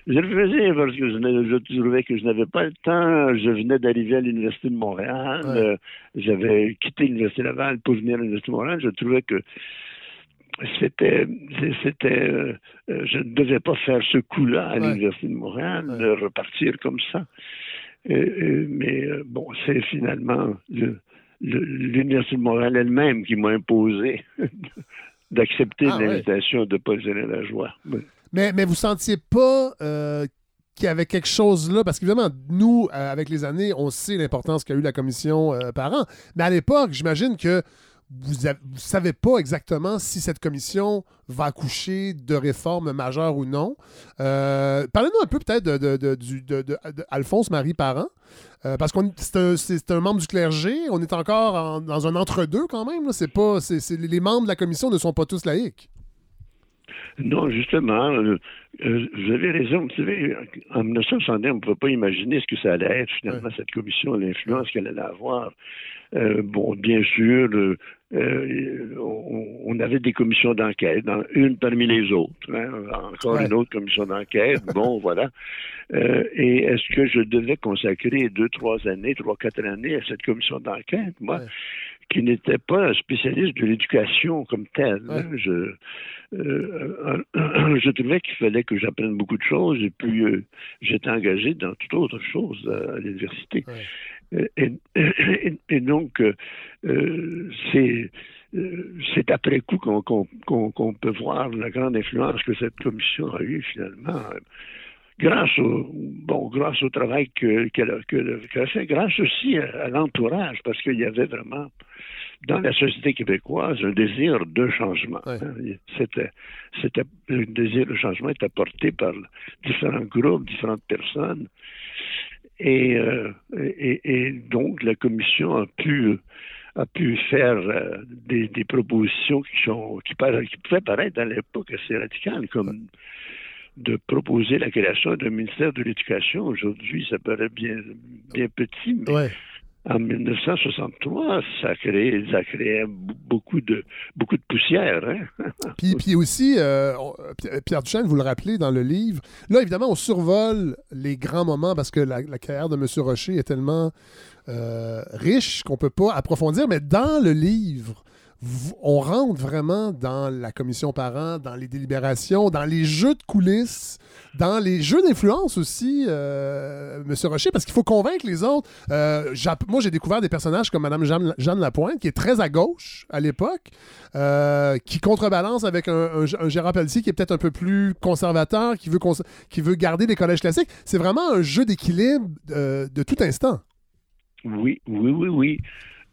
j'ai refusé parce que je, je trouvais que je n'avais pas le temps. Je venais d'arriver à l'Université de Montréal. Ouais. Euh, J'avais quitté l'Université Laval pour venir à l'Université de Montréal. Je trouvais que c'était, c'était, euh, je ne devais pas faire ce coup-là à Ouais. l'Université de Montréal, Ouais. de repartir comme ça. Mais bon, c'est finalement le- le- l'Université de Montréal elle-même qui m'a imposé [LAUGHS] d'accepter Ah, ouais. l'invitation de Paul Général Lajoie. Oui. Mais, mais vous sentiez pas euh, qu'il y avait quelque chose là, parce qu'évidemment, nous, euh, avec les années, on sait l'importance qu'a eu la commission euh, par an. Mais à l'époque, j'imagine que vous ne savez pas exactement si cette commission va accoucher de réformes majeures ou non. Parlez-nous un peu peut-être d'Alphonse de, Marie Parent, parce que c'est un, membre du clergé. On est encore dans un entre-deux quand même. C'est pas, les membres de la commission ne sont pas tous laïcs. Non, justement, euh, euh, vous avez raison. Vous savez, en 1961, on ne pouvait pas imaginer ce que ça allait être, finalement, cette commission, l'influence qu'elle allait avoir. Euh, bon, bien sûr, on, avait des commissions d'enquête, une parmi les autres. Hein, encore une autre commission d'enquête. Bon, [LAUGHS] voilà. et est-ce que je devais consacrer deux, trois années, trois, quatre années à cette commission d'enquête? Moi, qui n'était pas un spécialiste de l'éducation comme tel. Hein. Je, euh, [CLEARS THROAT] je trouvais qu'il fallait que j'apprenne beaucoup de choses et puis euh, j'étais engagé dans toute autre chose à, l'université. Et, donc, euh, c'est c'est après coup qu'on peut voir la grande influence que cette commission a eue finalement grâce au bon grâce au travail qu'elle a, fait, grâce aussi à l'entourage, parce qu'il y avait vraiment dans la société québécoise un désir de changement. Hein. C'était, c'était le désir de changement était porté par différents groupes, différentes personnes, et, euh, et, donc la commission a pu a pu faire euh, des, des, propositions qui sont qui, qui pouvaient paraître à l'époque assez radicales, comme de proposer la création d'un ministère de l'Éducation. Aujourd'hui, ça paraît bien, bien petit, mais en 1963, ça créait, ça créait beaucoup de, beaucoup de poussière. Hein? [LAUGHS] puis, puis aussi, euh, Pierre Duchesne, vous le rappelez dans le livre, là, évidemment, on survole les grands moments parce que la, carrière de M. Rocher est tellement euh, riche qu'on ne peut pas approfondir, mais dans le livre, on rentre vraiment dans la commission parent, dans les délibérations, dans les jeux de coulisses, dans les jeux d'influence aussi, euh, Monsieur Rocher, parce qu'il faut convaincre les autres. Euh, moi, j'ai découvert des personnages comme Mme Jeanne, Lapointe, qui est très à gauche à l'époque, euh, qui contrebalance avec un, Gérard Pelletier qui est peut-être un peu plus conservateur, qui veut, qui veut garder les collèges classiques. C'est vraiment un jeu d'équilibre de tout instant. Oui, oui, oui,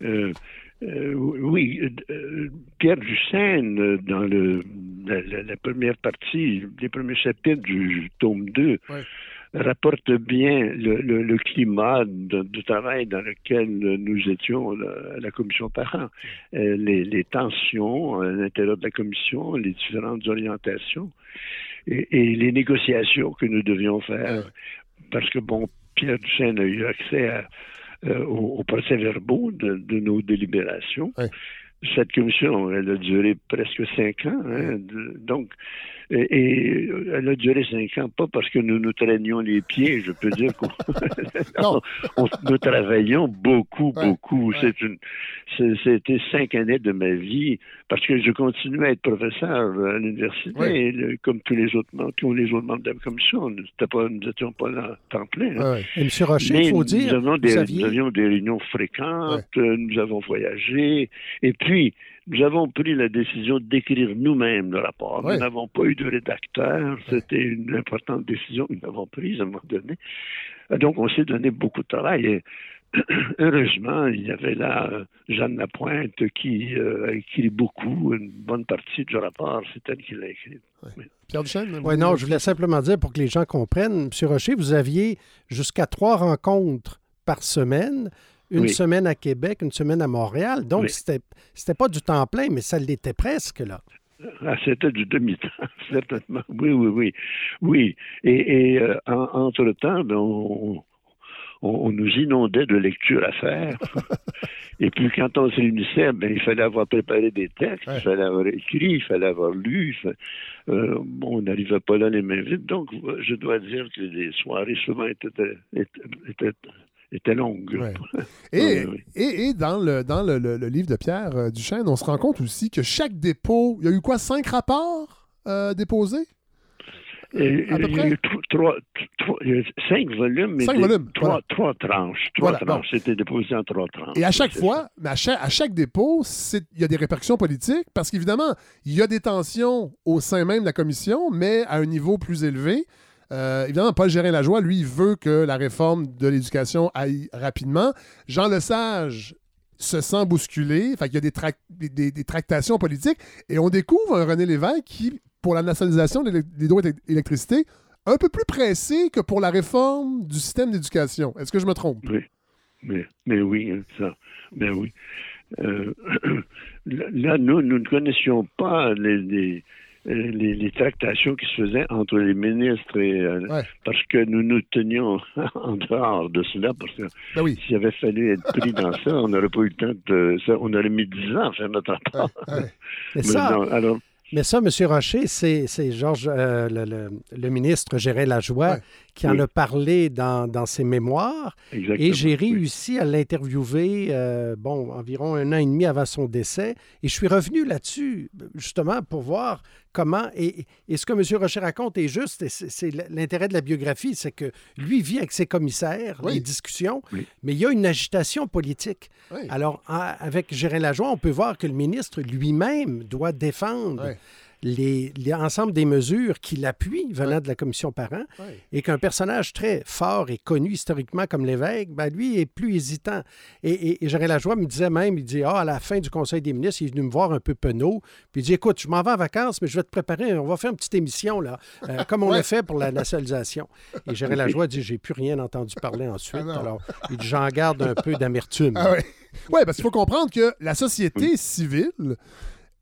oui. Euh, oui, euh, Pierre Duchesne, dans le, la, première partie, les premiers chapitres du tome 2, rapporte bien le, climat de, travail dans lequel nous étions à la, commission parent. Euh, les, tensions à l'intérieur de la commission, les différentes orientations et, les négociations que nous devions faire. Parce que, bon, Pierre Duchesne a eu accès à euh, au, procès-verbaux de, de, nos délibérations. Cette commission, elle a duré presque cinq ans. Hein, donc, et, elle a duré cinq ans, pas parce que nous nous traînions les pieds, je peux dire qu'on [LAUGHS] nous travaillions beaucoup, beaucoup. C'est une, c'était cinq années de ma vie parce que je continuais à être professeur à l'université, comme tous les autres membres, tous les autres membres de la commission. Nous n'étions pas là temps plein. Hein. Et M. Rocher, il faut dire, nous, nous avions des réunions fréquentes, nous avons voyagé, et puis nous avons pris la décision d'écrire nous-mêmes le rapport. Nous n'avons pas eu de rédacteur. C'était une importante décision que nous avons prise à un moment donné. Donc, on s'est donné beaucoup de travail. Et [CLEARS THROAT] heureusement, il y avait là euh, Jeanne Lapointe qui euh, a écrit beaucoup, une bonne partie du rapport. C'est elle qui l'a écrit. Pierre Duchesne? Oui, non, je voulais simplement dire pour que les gens comprennent, M. Rocher, vous aviez jusqu'à trois rencontres par semaine une semaine à Québec, une semaine à Montréal. Donc, c'était, c'était pas du temps plein, mais ça l'était presque, là. Ah, c'était du demi-temps, [LAUGHS] certainement. Oui, oui, oui. Oui. Et, euh, entre-temps, ben, on, on, nous inondait de lectures à faire. [LAUGHS] et puis, quand on se réunissait, ben, il fallait avoir préparé des textes, il fallait avoir écrit, il fallait avoir lu. Euh, on n'arrivait pas là les mains vides. Donc, je dois dire que les soirées souvent étaient, étaient était longue. [LAUGHS] Et, et, dans, le, dans le, le, livre de Pierre euh, Duchesne, on se rend compte aussi que chaque dépôt, il y a eu quoi, cinq rapports euh, déposés? à peu près? cinq volumes, cinq volumes trois, trois, tranches. Trois tranches. C'était déposé en trois tranches. Et à chaque fois, à chaque, à chaque dépôt, il y a des répercussions politiques parce qu'évidemment, il y a des tensions au sein même de la commission, mais à un niveau plus élevé. Euh, évidemment, Paul Gérin-Lajoie, lui, veut que la réforme de l'éducation aille rapidement. Jean Lesage se sent bousculé. Fait qu'il y a des, des, tractations politiques. Et on découvre un René Lévesque qui, pour la nationalisation des d'hydroélectricité, un peu plus pressé que pour la réforme du système d'éducation. Est-ce que je me trompe? Oui. Mais, mais oui, ça. Mais oui. Euh, [CLEARS THROAT] là, nous, nous ne connaissions pas les, tractations qui se faisaient entre les ministres et euh, parce que nous nous tenions [LAUGHS] en dehors de cela parce que ben s'il avait fallu être pris dans ça, on n'aurait pas eu le temps de ça, on aurait mis dix ans à faire notre rapport. [LAUGHS] Mais ça, alors, mais ça, M. Rocher, c'est Georges, euh, le, ministre Gérin Lajoie, qui en a parlé dans, ses mémoires. et j'ai réussi à l'interviewer, euh, bon, environ un an et demi avant son décès. Et je suis revenu là-dessus, justement, pour voir comment. Et, ce que M. Rocher raconte est juste, c'est l'intérêt de la biographie, c'est que lui vit avec ses commissaires, les discussions, mais il y a une agitation politique. Alors, avec Gérin Lajoie, on peut voir que le ministre lui-même doit défendre l'ensemble des mesures qui l'appuient venant de la commission parent et qu'un personnage très fort et connu historiquement comme l'évêque, ben, lui est plus hésitant. Et, et, la Lajoie me disait même, il dit, ah, à la fin du Conseil des ministres, il est venu me voir un peu penaud, puis il dit, écoute, je m'en vais en vacances, mais je vais te préparer, on va faire une petite émision, là, euh, comme on [LAUGHS] l'a fait pour la nationalisation. Et la Lajoie dit, j'ai plus rien entendu parler ensuite. Ah alors, il dit, j'en garde un peu d'amertume. Ah oui, ouais, parce qu'il faut comprendre que la société civile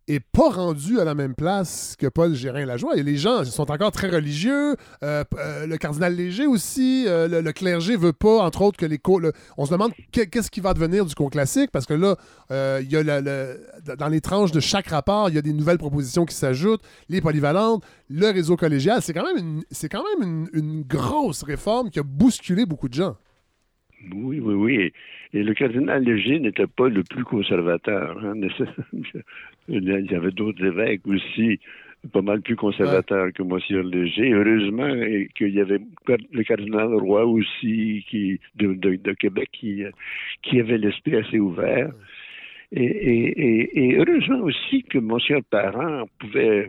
est pas rendu à la même place que Paul Gérin-Lajoie. Et les gens sont encore très religieux. Euh, euh, le cardinal Léger aussi. Euh, le, clergé veut pas, entre autres, que les cours... On se demande qu'est-ce qui va devenir du cours classique parce que là, il y a dans les tranches de chaque rapport, il y a des nouvelles propositions qui s'ajoutent. Les polyvalentes, le réseau collégial. C'est quand même, une, c'est quand même une, grosse réforme qui a bousculé beaucoup de gens. Oui, oui, oui. Et le cardinal Léger n'était pas le plus conservateur. Hein. [LAUGHS] Il y avait d'autres évêques aussi pas mal plus conservateurs que Monsieur Léger. Heureusement qu'il y avait le cardinal Roy aussi qui, de, Québec qui, qui avait l'esprit assez ouvert. Et, heureusement aussi que Monsieur Parent pouvait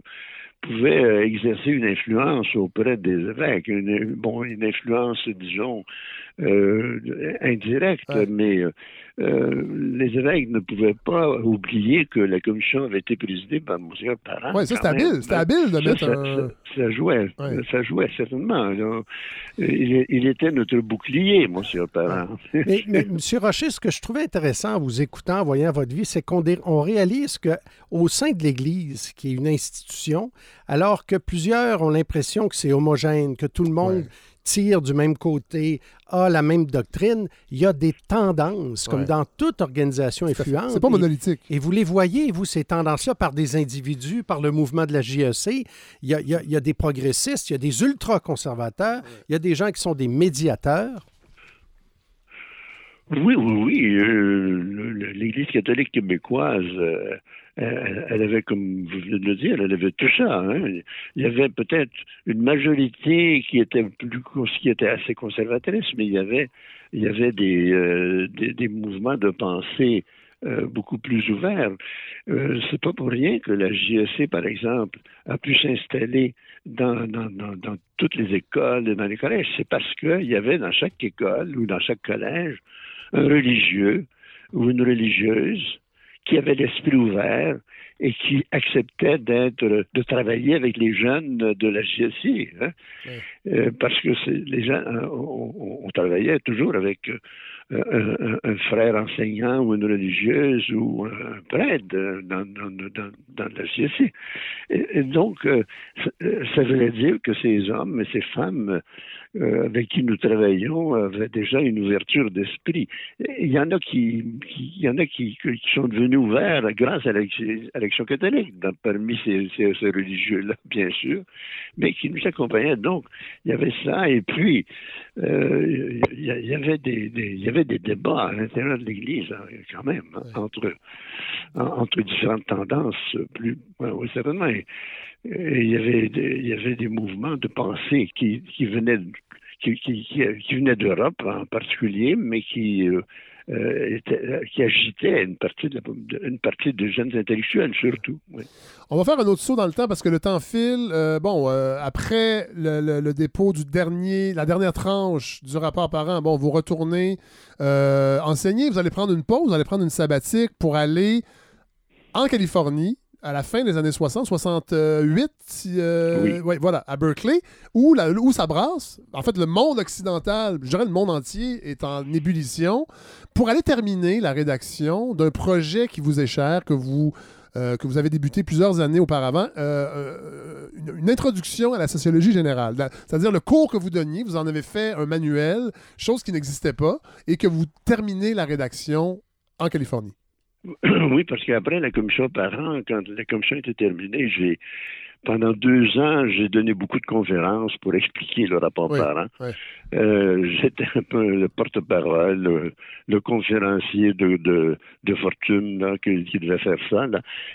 pouvait exercer une influence auprès des évêques, bon, une influence, disons, euh, indirecte, mais euh, les évêques ne pouvaient pas oublier que la commission avait été présidée par M. Parent. Oui, ça, c'est habile. C'était habile de mettre ça, ça, jouait. Ça jouait, certainement. il, était notre bouclier, M. Parent. mais, M. Rocher, ce que je trouvais intéressant en vous écoutant, en voyant votre vie, c'est qu'on on réalise qu'au sein de l'Église, qui est une institution, alors que plusieurs ont l'impression que c'est homogène, que tout le monde tire du même côté, a la même doctrine, il y a des tendances, comme dans toute organisation influente. C'est pas monolithique. Et, vous les voyez, vous, ces tendances-là, par des individus, par le mouvement de la JEC. Il y a, il y a des progressistes, il y a des ultra-conservateurs, il y a des gens qui sont des médiateurs. Oui, oui, oui. Euh, L'Église catholique québécoise euh, elle, avait, comme vous venez de le dire, elle avait tout ça. Hein. Il y avait peut-être une majorité qui était plus qui était assez conservatrice, mais il y avait euh, des, mouvements de pensée euh, beaucoup plus ouverts. Euh, c'est pas pour rien que la JEC, par exemple, a pu s'installer dans, dans, toutes les écoles et dans les collèges. C'est parce qu'il y avait dans chaque école ou dans chaque collège un religieux ou une religieuse qui avait l'esprit ouvert et qui acceptait d'être, de travailler avec les jeunes de la GSI. Hein. Euh, parce que les gens, euh, on, travaillait toujours avec euh, un, frère enseignant ou une religieuse ou un prêtre dans, la GSI. Et, donc, ça veut dire que ces hommes et ces femmes euh, avec qui nous travaillons avaient déjà une ouverture d'esprit. Il y en a qui, il y en a qui, sont devenus ouverts grâce à la, à la l'affection catholique parmi ces, religieux-là, bien sûr, mais qui nous accompagnaient. Donc, il y avait ça, et puis, il y, avait des, des débats à l'intérieur de l'Église, hein, quand même, hein, entre, entre différentes tendances, plus, oui, certainement. il y avait des, il y avait des mouvements de pensée qui, qui venaient qui, qui, qui venaient d'Europe en particulier, mais qui euh, était, qui agitait une partie, de, partie des jeunes intellectuels, surtout. On va faire un autre saut dans le temps parce que le temps file. Euh, bon, euh, après le, dépôt du dernier, la dernière tranche du rapport par bon, vous retournez enseigner, vous allez prendre une pause, vous allez prendre une sabbatique pour aller en Californie à la fin des années 60, 68, euh, oui. voilà, à Berkeley, où, la, où ça brasse. En fait, le monde occidental, je dirais le monde entier, est en ébullition pour aller terminer la rédaction d'un projet qui vous est cher, que vous, euh, que vous avez débuté plusieurs années auparavant, euh, une, introduction à la sociologie générale. C'est-à-dire le cours que vous donniez, vous en avez fait un manuel, chose qui n'existait pas, et que vous terminez la rédaction en Californie. [CLEARS THROAT] Oui, parce qu'après la commission parents, quand la commission était terminée, j'ai pendant deux ans, j'ai donné beaucoup de conférences pour expliquer le rapport parent. Euh, j'étais un peu le porte-parole, le, conférencier de, de, de fortune qui, devait faire ça.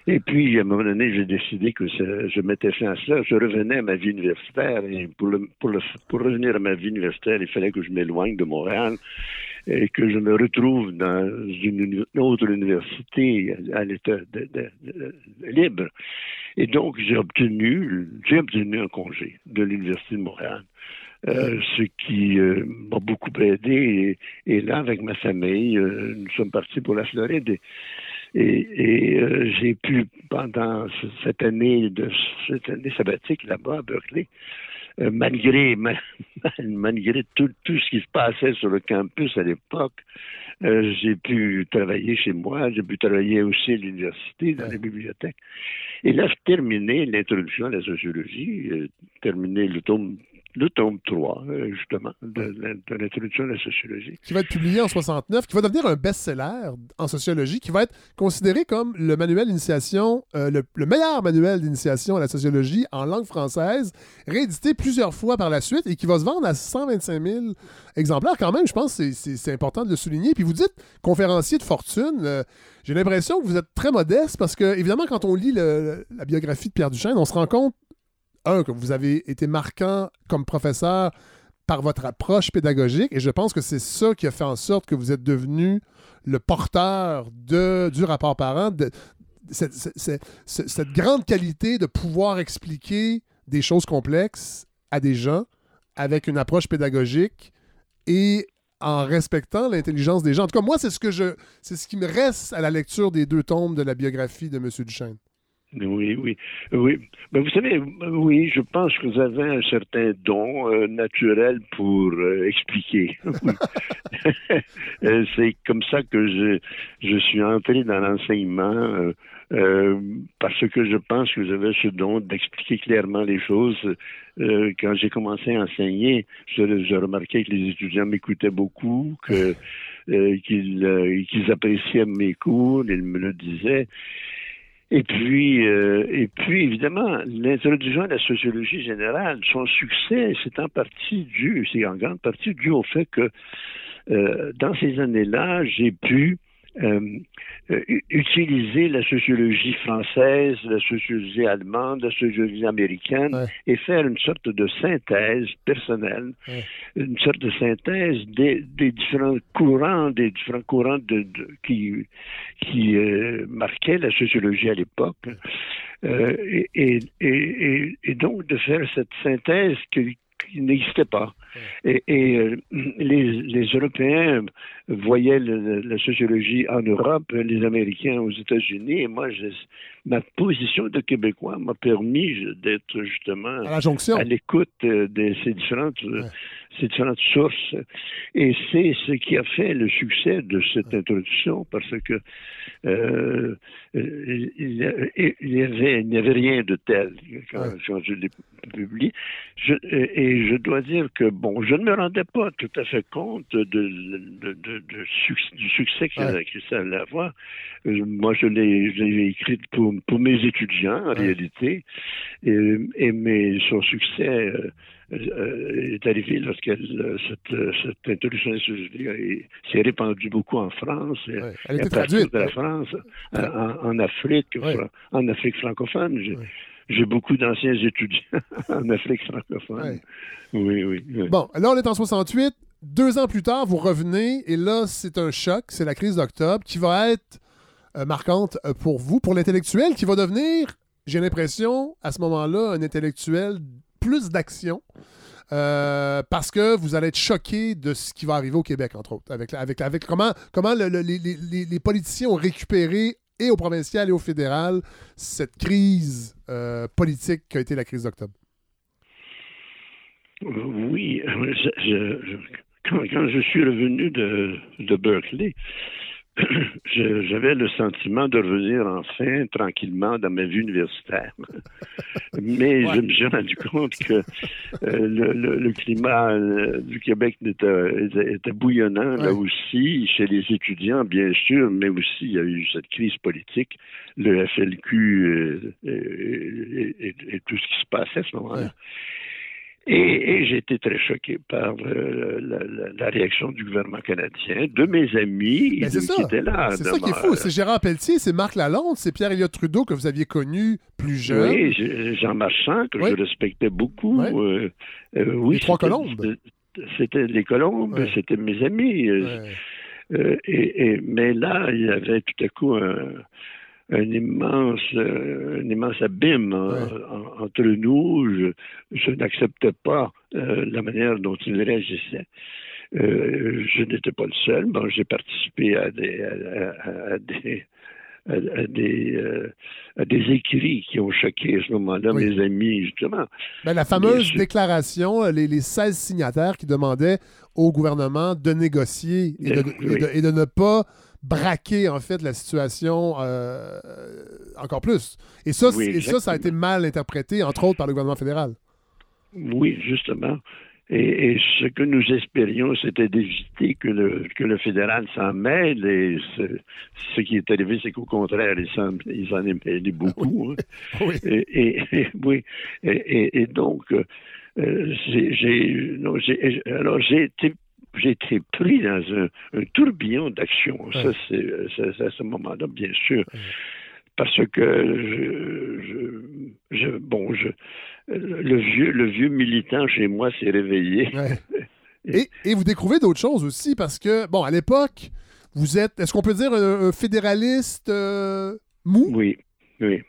Et puis, à un moment donné, j'ai décidé que je mettais fin à cela. Je revenais à ma vie universitaire et pour, le, pour, le, pour revenir à ma vie universitaire, il fallait que je m'éloigne de Montréal et que je me retrouve dans une, autre université à l'état libre. Et donc, j'ai obtenu, j'ai obtenu un congé de l'Université de Montréal. Euh, ce qui euh, m'a beaucoup aidé. Et, là, avec ma famille, euh, nous sommes partis pour la Floride. Et, j'ai pu, pendant cette année de cette année sabbatique là-bas à Berkeley, malgré, [LAUGHS] malgré tout, tout, ce qui se passait sur le campus à l'époque, euh, j'ai pu travailler chez moi, j'ai pu travailler aussi à l'université, dans les bibliothèques. Et là, je terminais l'introduction à la sociologie, euh, terminé le tome le tome 3, euh, justement, de, l'introduction de la sociologie. Qui va être publié en 69, qui va devenir un best-seller en sociologie, qui va être considéré comme le manuel d'initiation, euh, le, meilleur manuel d'initiation à la sociologie en langue française, réédité plusieurs fois par la suite et qui va se vendre à 125 000 exemplaires. Quand même, je pense que c'est important de le souligner. Puis vous dites conférencier de fortune. Euh, j'ai l'impression que vous êtes très modeste parce que, évidemment, quand on lit la biographie de Pierre Duchesne, on se rend compte un, que vous avez été marquant comme professeur par votre approche pédagogique, et je pense que c'est ça qui a fait en sorte que vous êtes devenu le porteur de, du rapport parent, de, cette, cette, grande qualité de pouvoir expliquer des choses complexes à des gens avec une approche pédagogique et en respectant l'intelligence des gens. En tout cas, moi, c'est ce ce qui me reste à la lecture des deux tomes de la biographie de M. Duchesne. Oui, oui, oui. Mais vous savez, oui, je pense que vous avez un certain don euh, naturel pour euh, expliquer. [LAUGHS] [LAUGHS] Euh, c'est comme ça que je, je suis entré dans l'enseignement parce que je pense que vous avez ce don d'expliquer clairement les choses. quand j'ai commencé à enseigner, je, remarquais que les étudiants m'écoutaient beaucoup, que qu'ils qu'ils appréciaient mes cours, ils me le disaient. Et puis, euh, et puis évidemment, l'introduction à la sociologie générale, son succès, c'est en partie dû, c'est en grande partie dû au fait que euh, dans ces années-là, j'ai pu euh, euh, utiliser la sociologie française, la sociologie allemande, la sociologie américaine et faire une sorte de synthèse personnelle, une sorte de synthèse des, des, différents courants, des différents courants de, qui, qui euh, marquaient la sociologie à l'époque. Euh, et, et, et, donc de faire cette synthèse qui n'existait pas. Et, euh, les, les, Européens voyaient la sociologie en Europe, les Américains aux États-Unis, et moi, je, ma position de Québécois m'a permis d'être justement à, l'écoute de ces différentes, ces différentes sources. Et c'est ce qui a fait le succès de cette introduction, parce que euh, il n'y avait, avait, rien de tel quand, je l'ai publié. et je dois dire que, bon, je ne me rendais pas tout à fait compte de, de, de, du succès que, ça allait avoir. Euh, moi, je l'ai écrit pour, pour, mes étudiants, en réalité, et, et mais son succès euh, est arrivé lorsque cette, cette introduction s'est répandue beaucoup en France, Elle était traduite. de la France, en, Afrique, en Afrique francophone. J'ai beaucoup d'anciens étudiants [LAUGHS] en Afrique francophone. Oui, oui, Bon, là, on est en 68. Deux ans plus tard, vous revenez et là, c'est un choc. C'est la crise d'octobre qui va être euh, marquante euh, pour vous, pour l'intellectuel, qui va devenir, j'ai l'impression, à ce moment-là, un intellectuel plus d'action. Euh, parce que vous allez être choqué de ce qui va arriver au Québec, entre autres, avec, avec, avec comment, comment les, politiciens ont récupéré, et au provincial et au fédéral, cette crise politique qui a été la crise d'octobre. Oui, quand, je suis revenu de, de Berkeley, [COUGHS] j'avais le sentiment de revenir enfin tranquillement dans ma vie universitaire. [LAUGHS] Mais je me suis rendu compte que euh, le, climat euh, du Québec était, bouillonnant là aussi, chez les étudiants, bien sûr, mais aussi il y a eu cette crise politique, le FLQ euh, et, tout ce qui se passait à ce moment-là. Et, j'ai été très choqué par euh, la, réaction du gouvernement canadien, de mes amis ben, qui étaient là. C'est ça qui est fou. C'est Gérard Pelletier, c'est Marc Lalonde, c'est Pierre-Éliott Trudeau que vous aviez connu plus jeune. Oui, Jean Marchand, que je respectais beaucoup. Euh, euh, oui, les trois colombes. C'était les colombes, c'était mes amis. et, mais là, il y avait tout à coup un un immense, euh, un immense abîme euh, entre nous. Je, n'acceptais pas euh, la manière dont il réagissait. je n'étais pas le seul. Bon, j'ai participé à des, à, des à, des, des écrits qui ont choqué à ce moment-là mes amis, justement. Ben, la fameuse déclaration, les, les 16 signataires qui demandaient au gouvernement de négocier et de, et de ne pas braquer en fait la situation euh, encore plus. Et ça, ça, ça a été mal interprété, entre autres par le gouvernement fédéral. Oui, justement. Et, ce que nous espérions, c'était d'éviter que le, que le fédéral s'en mêle. Et ce, qui est arrivé, c'est qu'au contraire, il s'en, en est mêlé beaucoup. Hein. [LAUGHS] oui. Et, oui. Et, donc, euh, j'ai, alors j'ai été j'ai été pris dans un, tourbillon d'action. Ça, c'est à ce moment-là, bien sûr. Parce que je, bon, je, le vieux, le vieux militant chez moi s'est réveillé. [LAUGHS] et, vous découvrez d'autres choses aussi, parce que, bon, à l'époque, vous êtes, est-ce qu'on peut dire un, fédéraliste euh, mou? Oui, oui.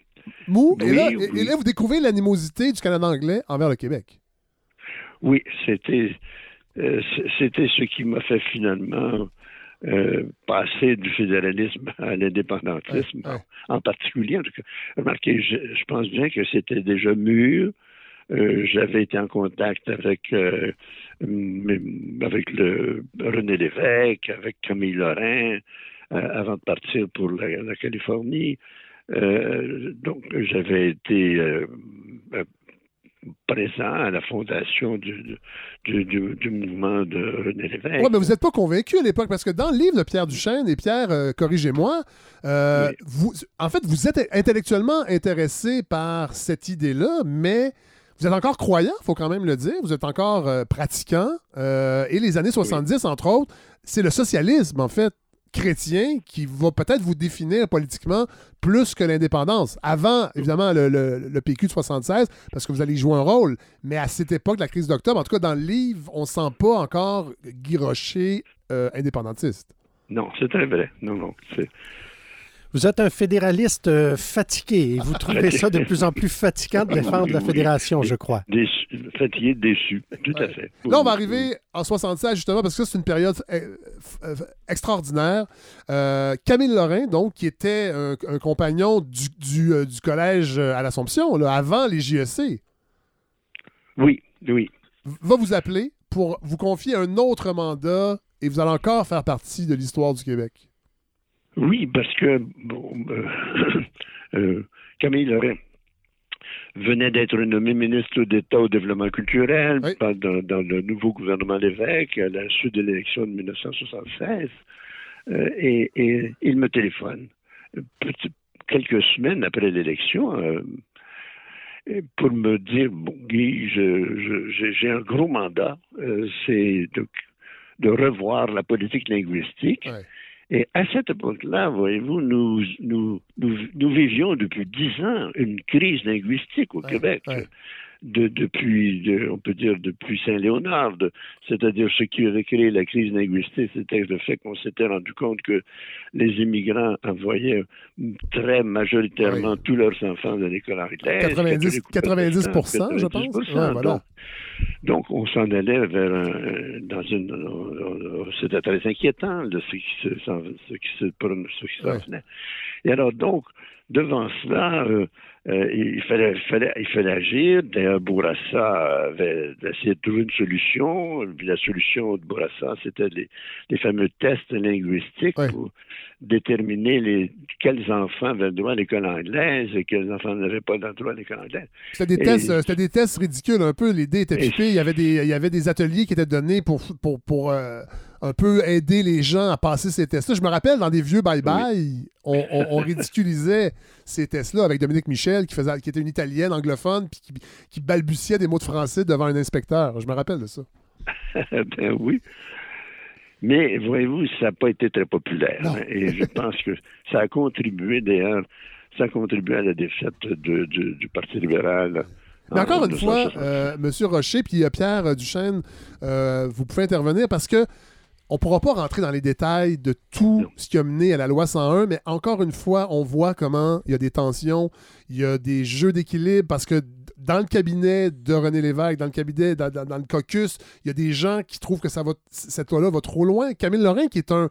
Mou, et, là, et, là, vous découvrez l'animosité du Canada anglais envers le Québec. Oui, c'était euh, c'était ce qui m'a fait finalement euh, passer du fédéralisme à l'indépendantisme, en particulier. En tout cas, remarquez, je, pense bien que c'était déjà mûr. Euh, j'avais été en contact avec avec le René Lévesque, avec Camille Lorrain, avant de partir pour la Californie. donc, j'avais été présent à la fondation du, du, mouvement de René Lévesque. Oui, mais vous n'êtes pas convaincu à l'époque, parce que dans le livre de Pierre Duchesne, et Pierre, euh, corrigez-moi, euh, vous, en fait, vous êtes intellectuellement intéressé par cette idée-là, mais vous êtes encore croyant, il faut quand même le dire, vous êtes encore euh, pratiquant, et les années 70, entre autres, c'est le socialisme, en fait, chrétien qui va peut-être vous définir politiquement plus que l'indépendance. Avant, évidemment, le, PQ de 76, parce que vous allez jouer un rôle, mais à cette époque, la crise d'octobre, en tout cas, dans le livre, on sent pas encore Guy Rocher euh, indépendantiste. Non, c'est très vrai. Non, non. Vous êtes un fédéraliste euh, fatigué et vous trouvez [LAUGHS] ça de plus en plus fatigant de défendre la fédération, je crois. fatigué, déçu, tout à fait. Là, on va arriver en 76, justement, parce que c'est une période euh, euh, extraordinaire. Camille Lorrain, donc, qui était un, compagnon du, du, collège à l'Assomption, avant les JEC. Oui, oui. Va vous appeler pour vous confier un autre mandat et vous allez encore faire partie de l'histoire du Québec. Oui, parce que bon, euh, [COUGHS] Camille Lorrain venait d'être nommé ministre d'État au développement culturel dans, le nouveau gouvernement Lévesque à la suite de l'élection de 1976. Euh, et, il me téléphone quelques semaines après l'élection euh, pour me dire bon Guy, j'ai un gros mandat, euh, c'est de, revoir la politique linguistique. Et à cette époque-là, voyez-vous, nous, nous, nous, vivions depuis dix ans une crise linguistique au Québec de, depuis, on peut dire, depuis Saint-Léonard, c'est-à-dire ce qui avait créé la crise linguistique, c'était le fait qu'on s'était rendu compte que les immigrants envoyaient très majoritairement tous leurs enfants dans l'école anglaise. 90, 90, je pense. donc, on s'en allait vers un, dans une, c'était très inquiétant ce qui se, ce qui se, ce qui se Et alors donc, devant cela, euh, euh, il, fallait, il, fallait, il fallait agir. D'ailleurs, Bourassa avait essayé de trouver une solution. La solution de Bourassa, c'était les, les, fameux tests linguistiques pour déterminer les, quels enfants avaient le droit à l'école anglaise et quels enfants n'avaient pas le droit à l'école anglaise. C'était des, tests, euh, c'était des tests ridicules un peu. L'idée était pipée. Il y, avait des, il y avait des ateliers qui étaient donnés pour, pour, pour un peu aider les gens à passer ces tests-là. Je me rappelle, dans des vieux bye-bye, on, ridiculisait ces tests-là avec Dominique Michel, qui, faisait, qui était une italienne anglophone, puis qui, balbutiait des mots de français devant un inspecteur. Je me rappelle de ça. [LAUGHS] ben oui. Mais voyez-vous, ça n'a pas été très populaire. Hein, et je pense que ça a contribué, d'ailleurs, ça a contribué à la défaite du Parti libéral. Mais encore une fois, euh, M. Rocher puis euh, Pierre Duchesne, euh, vous pouvez intervenir parce que on ne pourra pas rentrer dans les détails de tout ce qui a mené à la loi 101, mais encore une fois, on voit comment il y a des tensions, il y a des jeux d'équilibre, parce que dans le cabinet de René Lévesque, dans le cabinet, dans, le caucus, il y a des gens qui trouvent que ça va, cette loi-là va trop loin. Camille Lorrain, qui est un,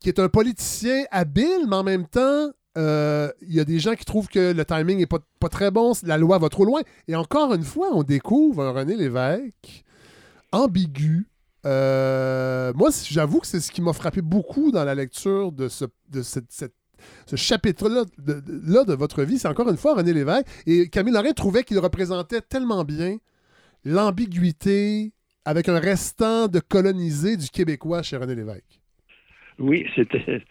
qui est un politicien habile, mais en même temps, euh, il y a des gens qui trouvent que le timing n'est pas, pas très bon, la loi va trop loin. Et encore une fois, on découvre un René Lévesque ambigu, euh, moi, j'avoue que c'est ce qui m'a frappé beaucoup dans la lecture de ce, de ce chapitre-là de, de, votre vie. C'est encore une fois René Lévesque. Et Camille Lorrain trouvait qu'il représentait tellement bien l'ambiguïté avec un restant de colonisé du Québécois chez René Lévesque. Oui, c'était.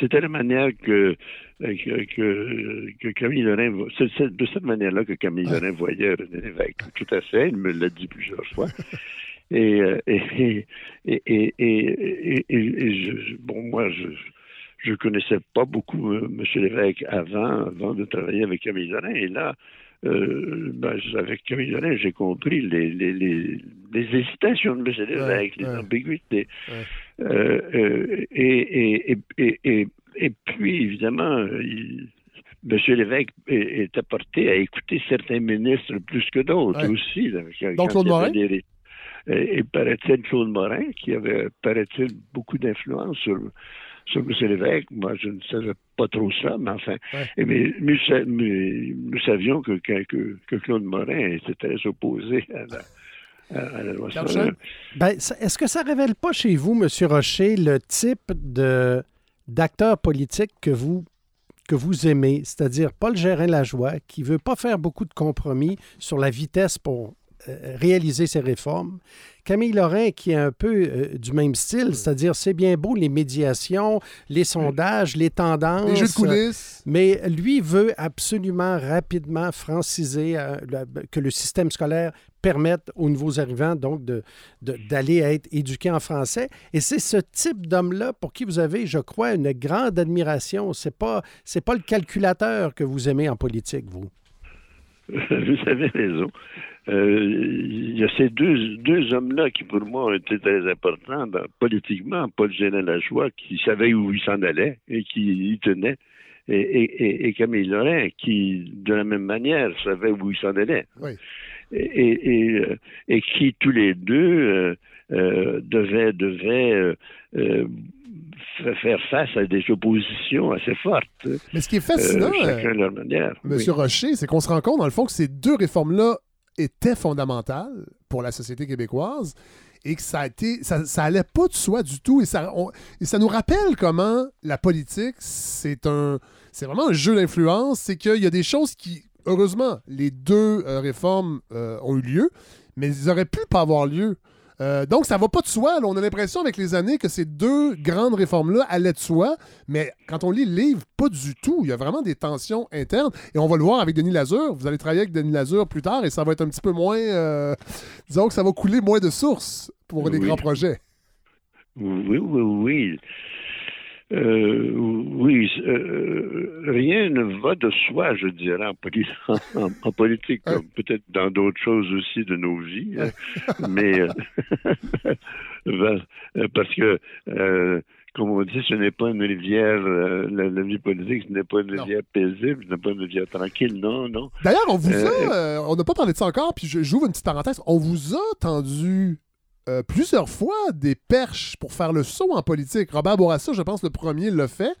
C'était la manière que, que, Camille Lorrain, c'est de cette manière-là que Camille Lorrain voyait René Lévesque. Tout à fait, il me l'a dit plusieurs fois. Et, et, et, et, bon, moi, je je connaissais pas beaucoup M. Lévesque avant, avant de travailler avec Camille. Et là, euh, ben, avec Camille j'ai compris les, les, les, les, hésitations de M. Lévesque, les ambiguïtés. Euh, euh, et, et, et, et, puis, évidemment, il, M. Lévesque est, apporté à écouter certains ministres plus que d'autres aussi. Donc, Claude Morin? Et, paraît-il Claude Morin, qui avait, paraît-il, beaucoup d'influence sur, sur M. Lévesque. Moi, je ne savais pas trop ça, mais enfin. mais, nous, savions que, que, que, Claude Morin était très opposé à la, à la loi ben, Est-ce que ça ne révèle pas chez vous, M. Rocher, le type de d'acteur politique que vous que vous aimez, c'est-à-dire Paul Gérin-Lajoie, qui ne veut pas faire beaucoup de compromis sur la vitesse pour réaliser ces réformes. Camille Lorrain, qui est un peu euh, du même style, c'est-à-dire c'est bien beau les médiations, les sondages, les tendances. Les jeux de coulisses. Mais lui veut absolument rapidement franciser, euh, que le système scolaire permette aux nouveaux arrivants donc d'aller de, d'aller être éduqués en français. Et c'est ce type d'homme-là pour qui vous avez, je crois, une grande admiration. C'est pas c'est pas le calculateur que vous aimez en politique, vous. [LAUGHS] Vous avez raison. Euh, il y a ces deux, deux hommes-là qui, pour moi, ont été très importants politiquement. Paul Général-Lajoie, qui savait où il s'en allait et qui y tenait, et, et, et, Camille Lorrain, qui, de la même manière, savait où il s'en allait. Oui. Et, euh, et, qui, tous les deux, euh, devaient, devaient faire face à des oppositions assez fortes. Mais ce qui est fascinant, leur manière. Monsieur Rocher, c'est qu'on se rend compte, dans le fond, que ces deux réformes-là était fondamental pour la société québécoise et que ça a été, ça, ça allait pas de soi du tout et ça, et ça nous rappelle comment la politique, c'est un, c'est vraiment un jeu d'influence, c'est qu'il y a des choses qui, heureusement, les deux euh, réformes euh, ont eu lieu, mais ils auraient pu pas avoir lieu. Euh, donc, ça va pas de soi. On a l'impression avec les années que ces deux grandes réformes-là allaient de soi, mais quand on lit le livre, pas du tout. Il y a vraiment des tensions internes et on va le voir avec Denis Lazur. Vous allez travailler avec Denis Lazur plus tard et ça va être un petit peu moins. Euh, disons que ça va couler moins de sources pour les grands projets. Oui, oui, oui. Euh, oui, euh, rien ne va de soi, je dirais, en, [LAUGHS] politique, comme peut-être dans d'autres choses aussi de nos vies. Hein. [LAUGHS] mais [LAUGHS] euh, parce que, comme on dit, ce n'est pas une rivière, la, vie politique, ce n'est pas une rivière paisible, ce n'est pas une rivière tranquille, non, non. D'ailleurs, on vous a, on n'a pas parlé de ça encore, puis j'ouvre une petite parenthèse, on vous a tendu euh, plusieurs fois des perches pour faire le saut en politique. Robert Bourassa, je pense, le premier l'a fait.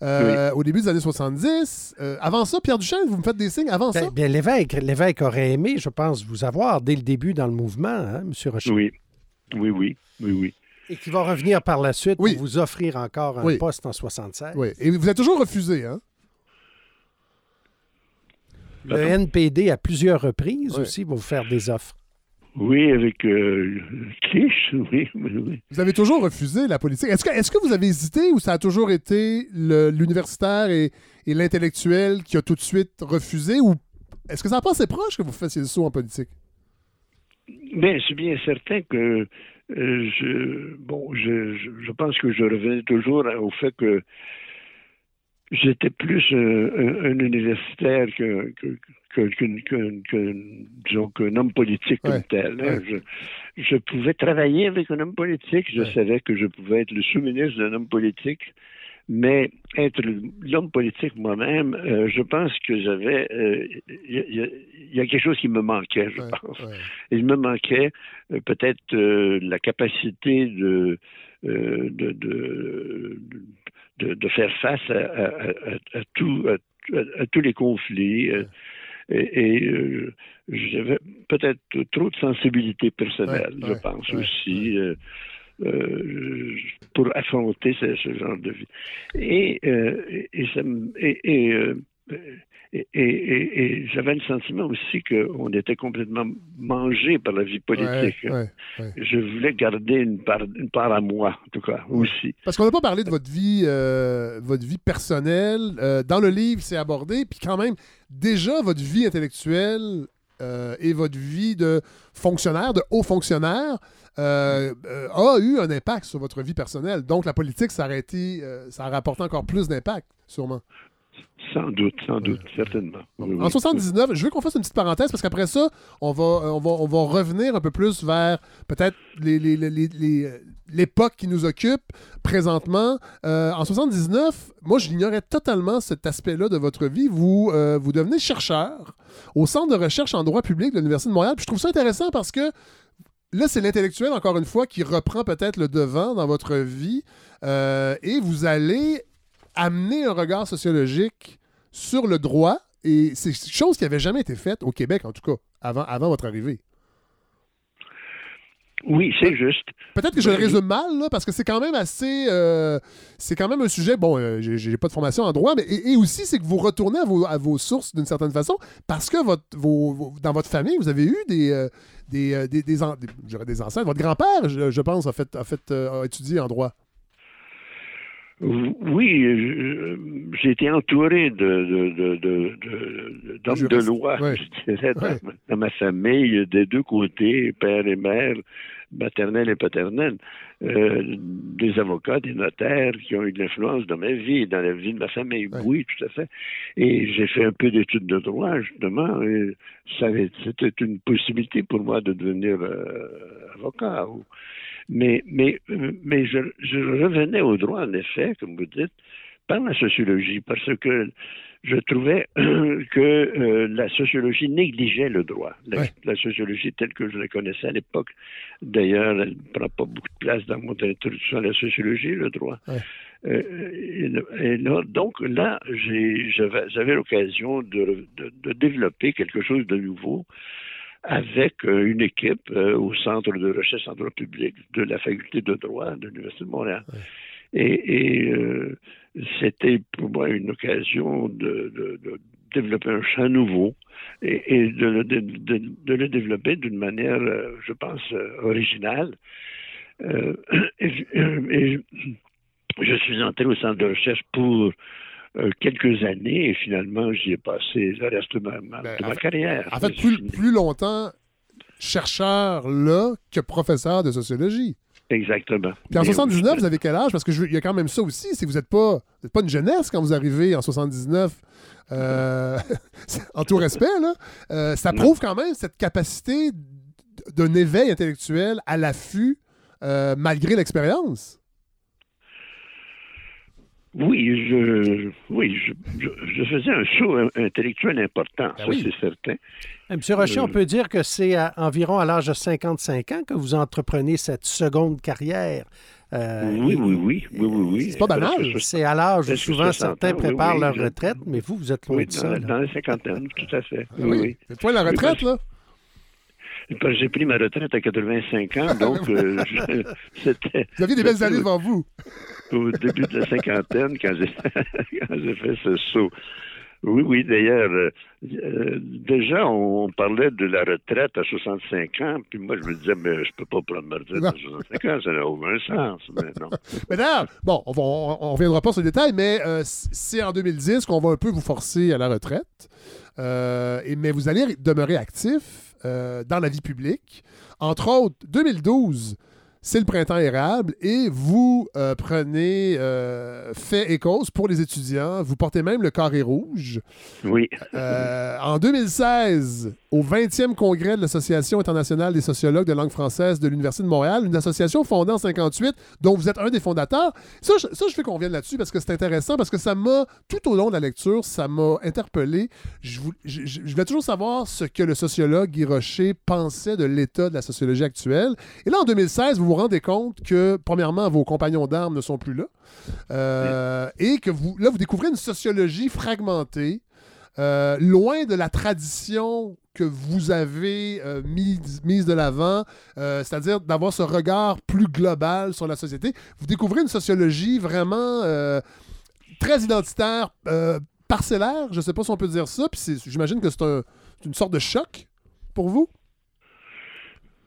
Euh, au début des années 70. Euh, avant ça, Pierre Duchesne, vous me faites des signes avant ben, ça? Bien, l'évêque, aurait aimé, je pense, vous avoir dès le début dans le mouvement, hein, M. Rocher. Oui, oui, oui, oui, oui. Et qui va revenir par la suite pour vous offrir encore un poste en 76. Oui, et vous êtes toujours refusé, hein? Le NPD, à plusieurs reprises aussi, va vous faire des offres. Oui, avec euh, [LAUGHS] oui, Vous avez toujours refusé la politique. Est-ce que, est que vous avez hésité ou ça a toujours été l'universitaire et, l'intellectuel qui a tout de suite refusé ou est-ce que ça n'a pas assez proche que vous fassiez le saut en politique? Bien, c'est bien certain que euh, je, bon, je, je, pense que je revenais toujours au fait que j'étais plus euh, un, universitaire que, qu'un homme politique comme tel. Hein. Je, je, pouvais travailler avec un homme politique, je savais que je pouvais être le sous-ministre d'un homme politique, mais être l'homme politique moi-même, euh, je pense que j'avais... Il euh, y, a quelque chose qui me manquait, je pense. Il me manquait euh, peut-être la capacité de... de, de, de, faire face à, à, à, tout, à, tous les conflits, et, euh, j'avais peut-être trop de sensibilité personnelle, je pense aussi. Euh, euh, pour affronter ce, genre de vie. Et, et, ça, et, et, j'avais le sentiment aussi qu'on était complètement mangé par la vie politique. Je voulais garder une part, une part à moi, en tout cas, aussi. Parce qu'on n'a pas parlé de votre vie, euh, votre vie personnelle. Euh, dans le livre, c'est abordé. Puis quand même, déjà, votre vie intellectuelle euh, et votre vie de fonctionnaire, de haut fonctionnaire, a eu un impact sur votre vie personnelle. Donc, la politique, ça a, été, ça a rapporté encore plus d'impact, sûrement. Sans doute, sans doute, certainement. en 79, je veux qu'on fasse une petite parenthèse parce qu'aprre ça, on va, on, va, on va revenir un peu plus vers peut-être l'époque qui nous occupe présentement. Euh, en 79, moi, je l'ignorais totalement cet aspect-là de votre vie. Vous, euh, vous devenez chercheur au Centre de recherche en droit public de l'Université de Montréal. Puis je trouve ça intéressant parce que là, c'est l'intellectuel, encore une fois, qui reprend peut-être le devant dans votre vie. Euh, et vous allez amener un regard sociologique sur le droit, et c'est chose qui n'avait jamais été faite au Québec, en tout cas, avant, avant votre arrivée. Oui, c'est juste. Peut-être que je le résume mal, là, parce que c'est quand même assez. Euh, c'est quand même un sujet. Bon, euh, j'ai pas de formation en droit, mais et, aussi, c'est que vous retournez à vos, à vos sources d'une certaine façon, parce que votre, vos, dans votre famille, vous avez eu des. Euh, des, des, des, des, ancêtres. Votre grand-père, je, je, pense, a, fait, a, fait, a étudié en droit. Oui, j'ai été entouré de, de, de, d'hommes de, loi, je dirais, dans, ma famille, des deux côtés, père et mère, maternelle et paternelle, euh, des avocats, des notaires qui ont eu de l'influence dans ma vie, dans la vie de ma famille. Oui, tout à fait. Et j'ai fait un peu d'études de droit, justement. Et c'était une possibilité pour moi de devenir euh, avocat. Mais, mais, mais je, je, revenais au droit, en effet, comme vous dites, par la sociologie, parce que je trouvais [CLEARS THROAT] que euh, la sociologie négligeait le droit. La, sociologie telle que je la connaissais à l'époque, d'ailleurs, elle ne prend pas beaucoup de place dans mon introduction à la sociologie, le droit. Euh, et, là, donc là, j'avais l'occasion de, de, de, développer quelque chose de nouveau avec une équipe au Centre de recherche en droit public de la Faculté de droit de l'Université de Montréal. Et, c'était pour moi une occasion de, développer un champ nouveau et, de, le, développer d'une manière, je pense, originale. [COUGHS] et, je suis entré au centre de recherche pour euh, quelques années et finalement j'y ai passé le reste de ma, ben, de ma carrière. En fait, plus, longtemps chercheur là que professeur de sociologie. Exactement. Puis en 79, vous avez quel âge? Parce qu'il y a quand même ça aussi, c'est que vous n'êtes pas, pas une jeunesse quand vous arrivez en 79. Euh, [LAUGHS] en tout respect, là, euh, ça prouve quand même cette capacité d'un éveil intellectuel à l'affût malgré l'expérience. Oui, je, oui, je, faisais un saut intellectuel important, ben ça c'est certain. Eh, Monsieur Rocher, on euh, peut dire que c'est environ à l'âge de 55 ans que vous entreprenez cette seconde carrière. Euh, oui, oui, oui, oui, oui, C'est pas banal. C'est à l'âge où souvent certains préparent leur retraite, mais vous, vous êtes loin de ça. Dans, les cinquantaines, tout à fait. Ah oui, oui. C'est la retraite, là? J'ai pris ma retraite à 85 ans, [LAUGHS] donc euh, [LAUGHS] c'était... Vous aviez des belles années devant vous. [LAUGHS] Au début de la cinquantaine, quand j'ai fait ce saut. Oui, oui, d'ailleurs, euh, euh, déjà, on, parlait de la retraite à 65 ans, puis moi, je me disais, mais je peux pas prendre ma retraite à 65 ans, ça n'a aucun sens, mais non. mais d'ailleurs, bon, on ne reviendra pas sur les détails, mais c'est en 2010 qu'on va un peu vous forcer à la retraite, et, mais vous allez demeurer actif euh, dans la vie publique. Entre autres, 2012, c'est le printemps érable et vous euh, prenez euh, fait et cause pour les étudiants. Vous portez même le carré rouge. Oui. en 2016, au 20e congrès de l'Association internationale des sociologues de langue française de l'Université de Montréal, une association fondée en 58 dont vous êtes un des fondateurs. Ça, je, ça, je fais qu'on revienne là-dessus parce que c'est intéressant, parce que ça m'a, tout au long de la lecture, ça m'a interpellé. Je, je, voulais toujours savoir ce que le sociologue Guy Rocher pensait de l'état de la sociologie actuelle. Et là, en 2016, vous vous rendez compte que, premièrement, vos compagnons d'armes ne sont plus là. Euh, et que vous, là, vous découvrez une sociologie fragmentée, euh, loin de la tradition que vous avez euh, mise, de l'avant, euh, c'est-à-dire d'avoir ce regard plus global sur la société. Vous découvrez une sociologie vraiment très identitaire, parcellaire, je ne sais pas si on peut dire ça, puis j'imagine que c'est une sorte de choc pour vous?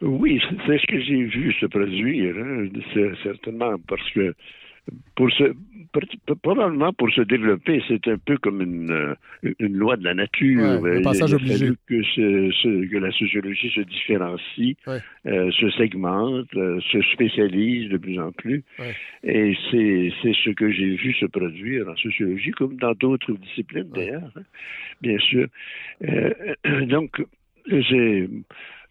Oui, c'est ce que j'ai vu se produire, hein. certainement parce que pour se, probablement pour se développer, c'est un peu comme une, euh, une loi de la nature. Ouais, il, que, la sociologie se différencie, euh, se segmente, euh, se spécialise de plus en plus. Et c'est ce que j'ai vu se produire en sociologie, comme dans d'autres disciplines d'ailleurs, hein, bien sûr. [CLEARS THROAT] donc, j'ai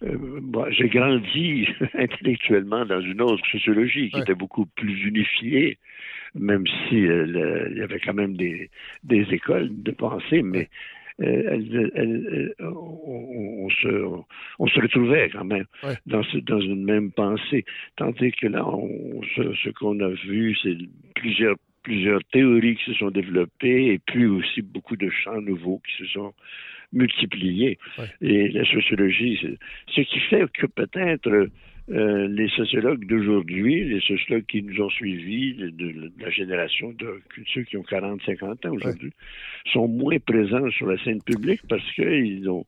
euh, j'ai grandi [LAUGHS] intellectuellement dans une autre sociologie qui était beaucoup plus unifiée, même si euh, il y avait quand même des, des écoles de pensée, mais euh, on, se, on se retrouvait quand même dans, dans une même pensée. Tandis que là, ce, ce qu'on a vu, c'est plusieurs plusieurs théories qui se sont développées et puis aussi beaucoup de champs nouveaux qui se sont multiplié. Et la sociologie, ce qui fait que peut-être euh, les sociologues d'aujourd'hui, les sociologues qui nous ont suivis, de, la génération de ceux qui ont 40, 50 ans aujourd'hui, sont moins présents sur la scène publique parce qu'ils ont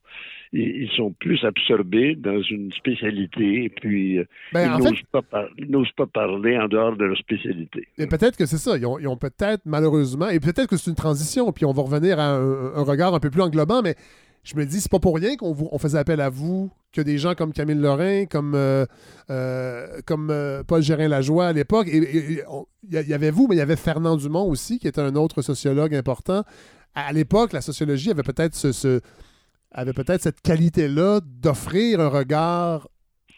ils sont plus absorbés dans une spécialité et puis euh, ben, ils n'osent pas, parler en dehors de leur spécialité. Et peut-être que c'est ça. Ils ont, peut-être malheureusement, et peut-être que c'est une transition, puis on va revenir à un, regard un peu plus englobant, mais je me dis, c'est pas pour rien qu'on on faisait appel à vous, que des gens comme Camille Lorrain, comme, euh, euh, comme Paul Gérin-Lajoie à l'époque, et il y, avait vous, mais il y avait Fernand Dumont aussi, qui était un autre sociologue important. À, l'époque, la sociologie avait peut-être ce peut-être cette qualité-là d'offrir un regard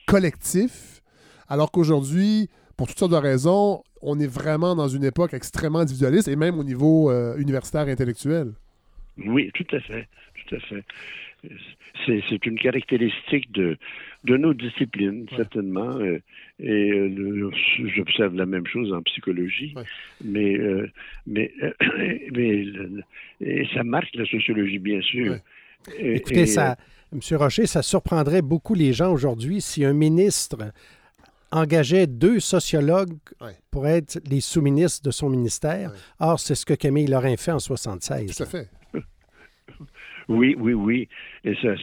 collectif, alors qu'aujourd'hui, pour toutes sortes de raisons, on est vraiment dans une époque extrêmement individualiste et même au niveau euh, universitaire et intellectuel. Oui, tout à fait, tout à fait. C'est une caractéristique de, de nos disciplines, certainement. Euh, et euh, j'observe la même chose en psychologie. Mais, mais, [COUGHS] mais et ça marque la sociologie, bien sûr. Écoutez, ça, M. Rocher, ça surprendrait beaucoup les gens aujourd'hui si un ministre engageait deux sociologues pour être les sous-ministres de son ministère. Or, c'est ce que Camille Lorrain fait en 76. Tout à fait. [LAUGHS] Oui, oui, oui. Et ça,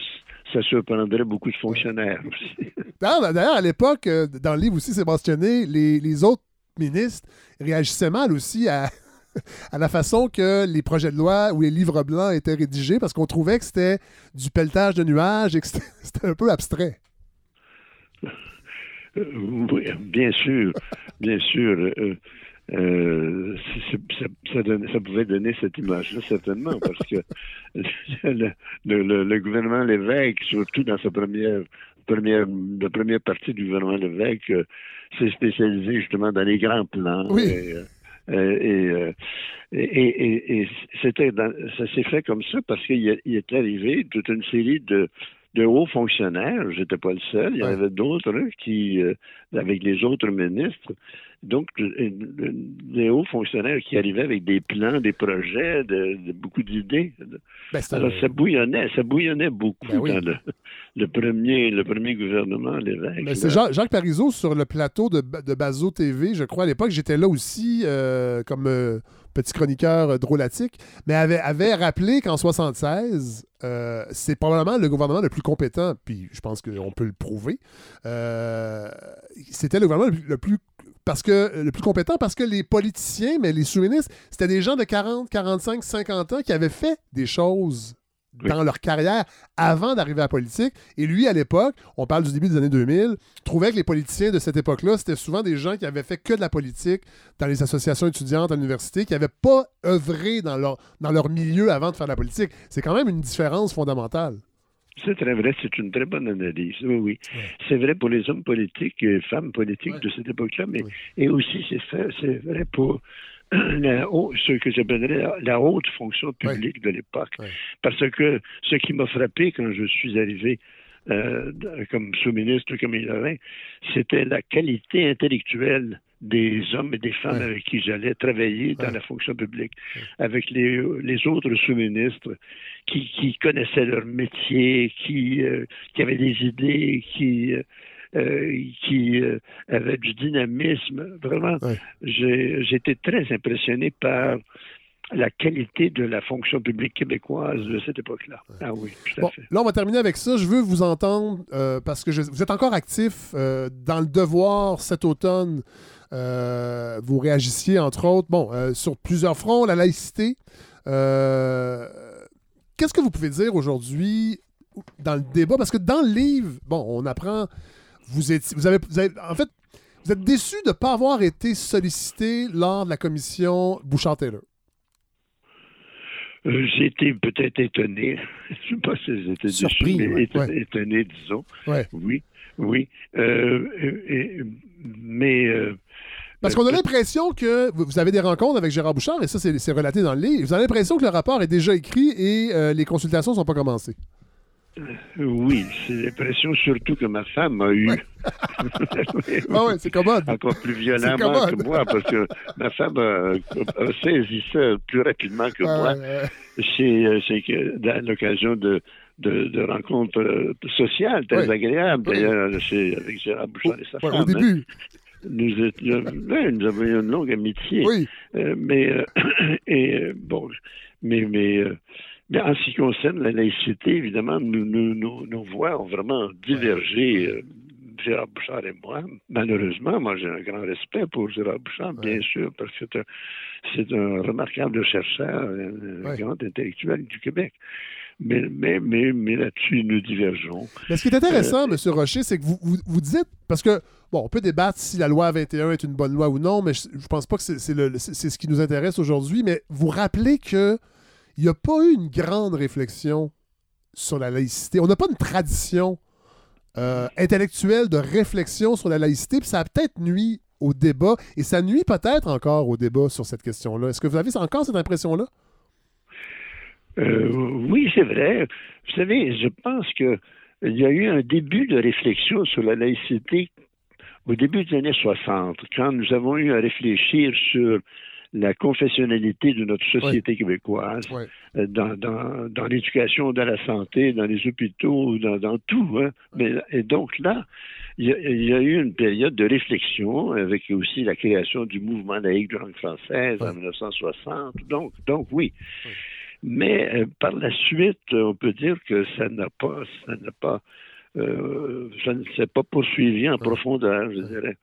ça surprendrait beaucoup de fonctionnaires aussi. [LAUGHS] D'ailleurs, à l'époque, euh, dans le livre aussi, c'est mentionné, les, les, autres ministres réagissaient mal aussi à, [LAUGHS] à la façon que les projets de loi ou les livres blancs étaient rédigés parce qu'on trouvait que c'était du pelletage de nuages et que c'était un peu abstrait. Euh, oui, bien sûr, bien sûr. Euh, euh, ça, ça, pouvait donner cette image-là, certainement, parce que [LAUGHS] le, le, le, gouvernement Lévesque, surtout dans sa première, première, la première partie du gouvernement Lévesque, euh, s'est spécialisé justement dans les grands plans. Oui. Et, euh, et, et, et, c'était ça s'est fait comme ça parce qu'il est arrivé toute une série de, de hauts fonctionnaires. J'étais pas le seul. Il y en avait d'autres qui, avec les autres ministres, donc, des hauts fonctionnaires qui arrivaient avec des plans, des projets, de, beaucoup d'idées. Ben, Alors, ça bouillonnait, ça bouillonnait beaucoup ben dans le, premier, le premier gouvernement, l'évêque. Ben, c'est Jacques Parizeau sur le plateau de, de Bazo TV, je crois, à l'époque, j'étais là aussi comme... Euh, petit chroniqueur euh, drôlatique, mais avait, rappelé qu'en 76, euh, c'est probablement le gouvernement le plus compétent, puis je pense qu'on peut le prouver. Euh, c'était le gouvernement le plus, parce que le plus compétent parce que les politiciens, mais les sous-ministres, c'était des gens de 40, 45, 50 ans qui avaient fait des choses dans leur carrière avant d'arriver à la politique. Et lui, à l'époque, on parle du début des années 2000, trouvait que les politiciens de cette époque-là, c'était souvent des gens qui avaient fait que de la politique dans les associations étudiantes à l'université, qui n'avaient pas œuvré dans leur, dans leur milieu avant de faire de la politique. C'est quand même une différence fondamentale. C'est très vrai, c'est une très bonne analyse. Oui, oui. C'est vrai pour les hommes politiques et femmes politiques de cette époque-là, mais et aussi c'est vrai pour [CLEARS THROAT] la, ce que j'appellerais la, haute fonction publique de l'époque. Parce que ce qui m'a frappé quand je suis arrivé euh, comme sous-ministre, comme il avait, c'était la qualité intellectuelle des hommes et des femmes avec qui j'allais travailler dans la fonction publique, avec les, les autres sous-ministres qui, qui, connaissaient leur métier, qui, euh, qui avaient des idées, qui, euh, qui euh, avait du dynamisme. Vraiment, j'ai j'étais très impressionné par la qualité de la fonction publique québécoise de cette époque-là. Ah oui, tout à fait. Là, on va terminer avec ça. Je veux vous entendre euh, parce que vous êtes encore actif dans le devoir cet automne. vous réagissiez, entre autres, bon, sur plusieurs fronts, la laïcité. Qu'est-ce que vous pouvez dire aujourd'hui dans le débat? Parce que dans le livre, bon, on apprend vous, êtes, vous, avez, en fait, vous êtes déçu de ne pas avoir été sollicité lors de la commission Bouchard-Taylor. Euh, j'ai été peut-être étonné. [LAUGHS] Je ne sais pas si j'étais Surpris, déçu, mais étonné, disons. Oui, oui. Euh, mais. Euh, parce qu'on a l'impression que vous avez des rencontres avec Gérard Bouchard, et ça, c'est relaté dans le livre. Vous avez l'impression que le rapport est déjà écrit et les consultations ne sont pas commencées. Oui, c'est l'impression surtout que ma femme a eu. [LAUGHS] ah ouais, c'est commode. Encore plus violemment que moi, parce que ma femme a, saisi ça plus rapidement que moi. C'est à l'occasion de, de, rencontres euh, sociales très agréables, d'ailleurs, avec Gérard Bouchard et sa femme. Au début. Hein. Nous, étions, nous avons eu une longue amitié. Oui. Euh, mais, euh, [CLEARS THROAT] et bon, mais, mais en ce qui concerne la laïcité, évidemment, nous, nous, nos voix ont vraiment divergé. Euh, Gérard Bouchard et moi. Malheureusement, moi j'ai un grand respect pour Gérard Bouchard, bien sûr, parce que c'est un, remarquable chercheur, un, grand intellectuel du Québec. Mais, mais, mais, mais là-dessus, nous divergeons. Mais ce qui est intéressant, euh, M. Rocher, c'est que vous, vous, dites, parce que, bon, on peut débattre si la loi 21 est une bonne loi ou non, mais je, ne pense pas que c'est ce qui nous intéresse aujourd'hui, mais vous rappelez que il n'y a pas eu une grande réflexion sur la laïcité. On n'a pas une tradition euh, intellectuelle de réflexion sur la laïcité, puis ça a peut-être nuit au débat, et ça nuit peut-être encore au débat sur cette question-là. Est-ce que vous avez encore cette impression-là? Euh, oui, c'est vrai. Vous savez, je pense qu'il y a eu un début de réflexion sur la laïcité au début des années 60, quand nous avons eu à réfléchir sur la confessionnalité de notre société québécoise euh, dans, dans, dans l'éducation, dans la santé, dans les hôpitaux, dans, dans tout. Hein. Mais, et donc là, il y, a, il y, a, eu une période de réflexion avec aussi la création du mouvement laïque de langue française en 1960. Donc, donc oui. Mais euh, par la suite, on peut dire que ça n'a pas, ça n'a pas, euh, ça ne s'est pas poursuivi en profondeur, je dirais.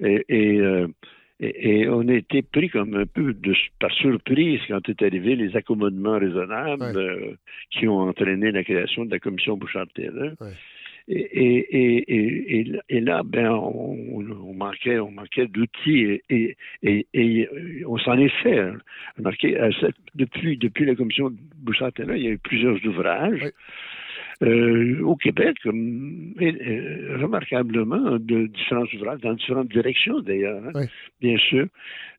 Et, et, euh, et, on a été pris comme un peu de, par surprise quand est arrivé les accommodements raisonnables euh, qui ont entraîné la création de la commission Bouchard-Taylor. Et, et, là, ben, on, manquait, on manquait d'outils et, et, on s'en est fait. Hein. depuis, depuis la commission Bouchard-Taylor, il y a eu plusieurs ouvrages. Euh, au Québec, euh, remarquablement, de différents ouvrages, dans différentes directions d'ailleurs, hein, bien sûr,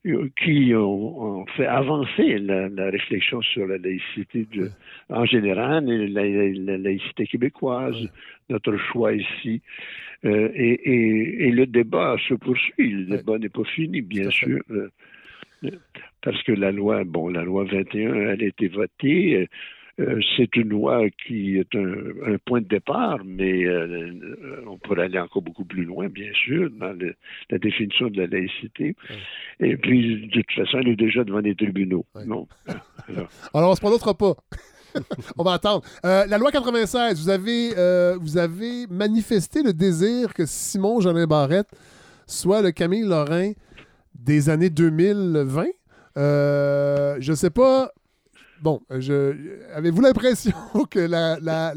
euh, qui ont, fait avancer la, réflexion sur la laïcité de, en général et la, laïcité québécoise, notre choix ici. et, le débat se poursuit, le débat n'est pas fini, bien sûr. parce que la loi, bon, la loi 21, elle a été votée. Euh, c'est une loi qui est un, point de départ, mais euh, on pourrait aller encore beaucoup plus loin, bien sûr, dans la définition de la laïcité. Et puis, de toute façon, elle est déjà devant les tribunaux. Non. [LAUGHS] Alors. Alors, on se prononcera pas. [LAUGHS] on va attendre. Euh, la loi 96, vous avez, vous avez manifesté le désir que Simon Jolin Barrette soit le Camille Lorrain des années 2020. je ne sais pas bon, je, avez-vous l'impression [LAUGHS] que la, la,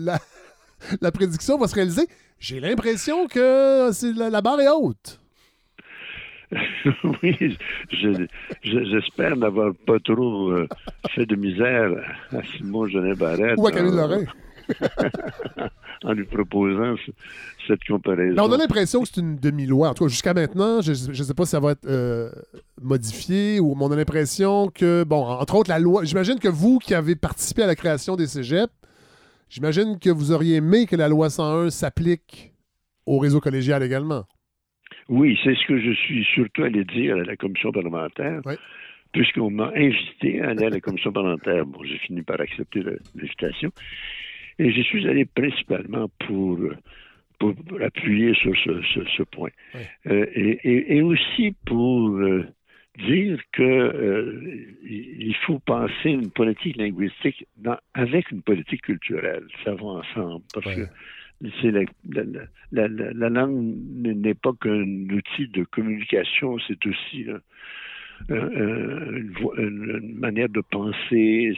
la, prédiction va se réaliser? J'ai l'impression que la, barre est haute. [LAUGHS] oui, j'espère n'avoir pas trop euh, fait de misère à Simon Genet Barrette. Ou à Camille Lorrain. [LAUGHS] en lui proposant cette comparaison. on a l'impression que c'est une demi-loi. En tout cas, jusqu'à maintenant, je ne sais pas si ça va être euh, modifié ou on a l'impression que, bon, entre autres, la loi. J'imagine que vous qui avez participé à la création des cégeps, j'imagine que vous auriez aimé que la loi 101 s'applique au réseau collégial également. Oui, c'est ce que je suis surtout allé dire à la commission parlementaire. Puisqu'on m'a invité à aller à la commission parlementaire. Bon, j'ai fini par accepter l'invitation. Et je suis allé principalement pour, pour, appuyer sur ce, point. Euh, et, aussi pour euh, dire que euh, il faut penser une politique linguistique avec une politique culturelle. Ça va ensemble. Parce que c'est la, la, la, langue n'est pas qu'un outil de communication, c'est aussi une, une, manière de penser,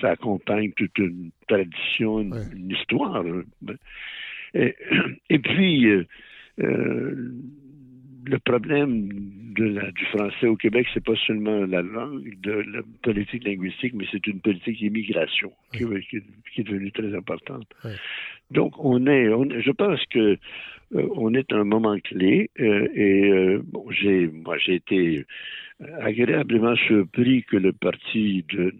ça, accompagne toute une tradition, une, histoire. Et, et puis, euh, euh, le problème de la, du français au Québec, c'est pas seulement la langue, de la politique linguistique, mais c'est une politique d'immigration qui, qui, est devenue très importante. Donc, on est, on, je pense que euh, on est à un moment clé euh, et euh, bon, j'ai, moi, j'ai été agréablement surpris que le parti, de,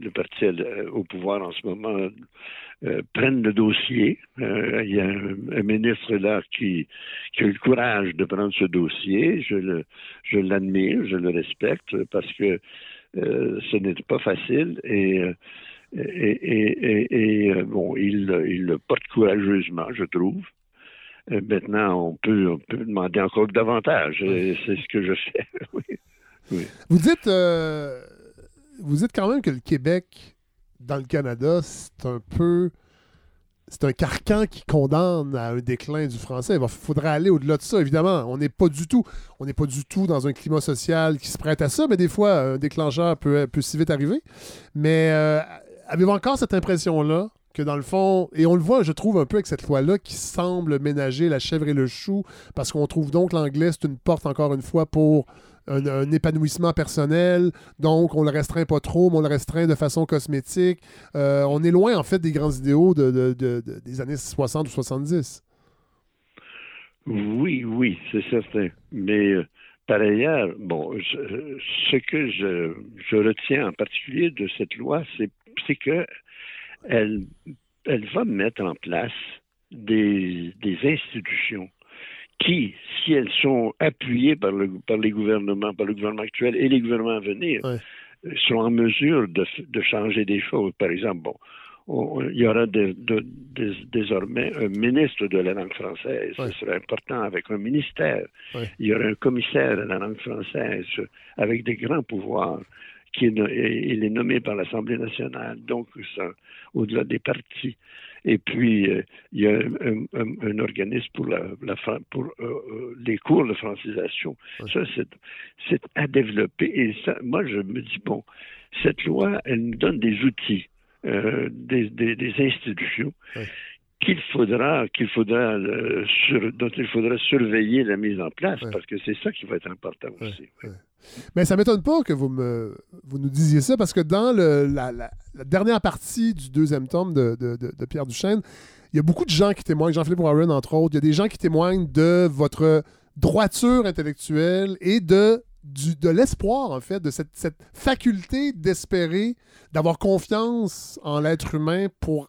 le parti au pouvoir en ce moment prenne le dossier. il y a un, ministre là qui, qui, a eu le courage de prendre ce dossier. Je, le, je l'admire, je le respecte parce que ce n'est pas facile et et, et, bon, il, il, le porte courageusement, je trouve. Euh, maintenant, on peut, demander encore davantage. C'est ce que je fais. [LAUGHS] Vous dites, euh, vous dites quand même que le Québec, dans le Canada, c'est un peu. C'est un carcan qui condamne à un déclin du français. Il faudrait aller au-delà de ça, évidemment. On n'est pas du tout, on n'est pas du tout dans un climat social qui se prête à ça, mais des fois, un déclencheur peut, peut si vite arriver. Mais euh, avez-vous encore cette impression-là? Que dans le fond, et on le voit, je trouve, un peu avec cette loi-là qui semble ménager la chèvre et le chou, parce qu'on trouve donc l'anglais, c'est une porte, encore une fois, pour un, épanouissement personnel. Donc, on le restreint pas trop, mais on le restreint de façon cosmétique. Euh, on est loin, en fait, des grands idéaux de, des années 60 ou 70. Oui, oui, c'est certain. Mais euh, par ailleurs, bon, ce que je, je, retiens en particulier de cette loi, c'est que elle, elle va mettre en place des, des institutions qui, si elles sont appuyées par, le, par les gouvernements, par le gouvernement actuel et les gouvernements à venir, sont en mesure de, de, changer des choses. Par exemple, bon, il y aura désormais un ministre de la langue française. Ce serait important avec un ministère. Il y aura un commissaire de la langue française avec des grands pouvoirs. Qui est, il est nommé par l'Assemblée nationale, donc au-delà des partis. Et puis, euh, il y a un, organisme pour, la, pour euh, euh, les cours de francisation. Ça, c'est à développer. Et ça, moi, je me dis, bon, cette loi, elle nous donne des outils. Euh, des, des, institutions qu'il faudra, qu'il faudra sur, dont il faudra surveiller la mise en place, parce que c'est ça qui va être important aussi. Mais ça m'étonne pas que vous, me, vous nous disiez ça, parce que dans la, dernière partie du deuxième tome de, de, de, Pierre Duchesne, il y a beaucoup de gens qui témoignent, Jean-Philippe Warren entre autres, il y a des gens qui témoignent de votre droiture intellectuelle et de de l'espoir, en fait, de cette, faculté d'espérer, d'avoir confiance en l'être humain pour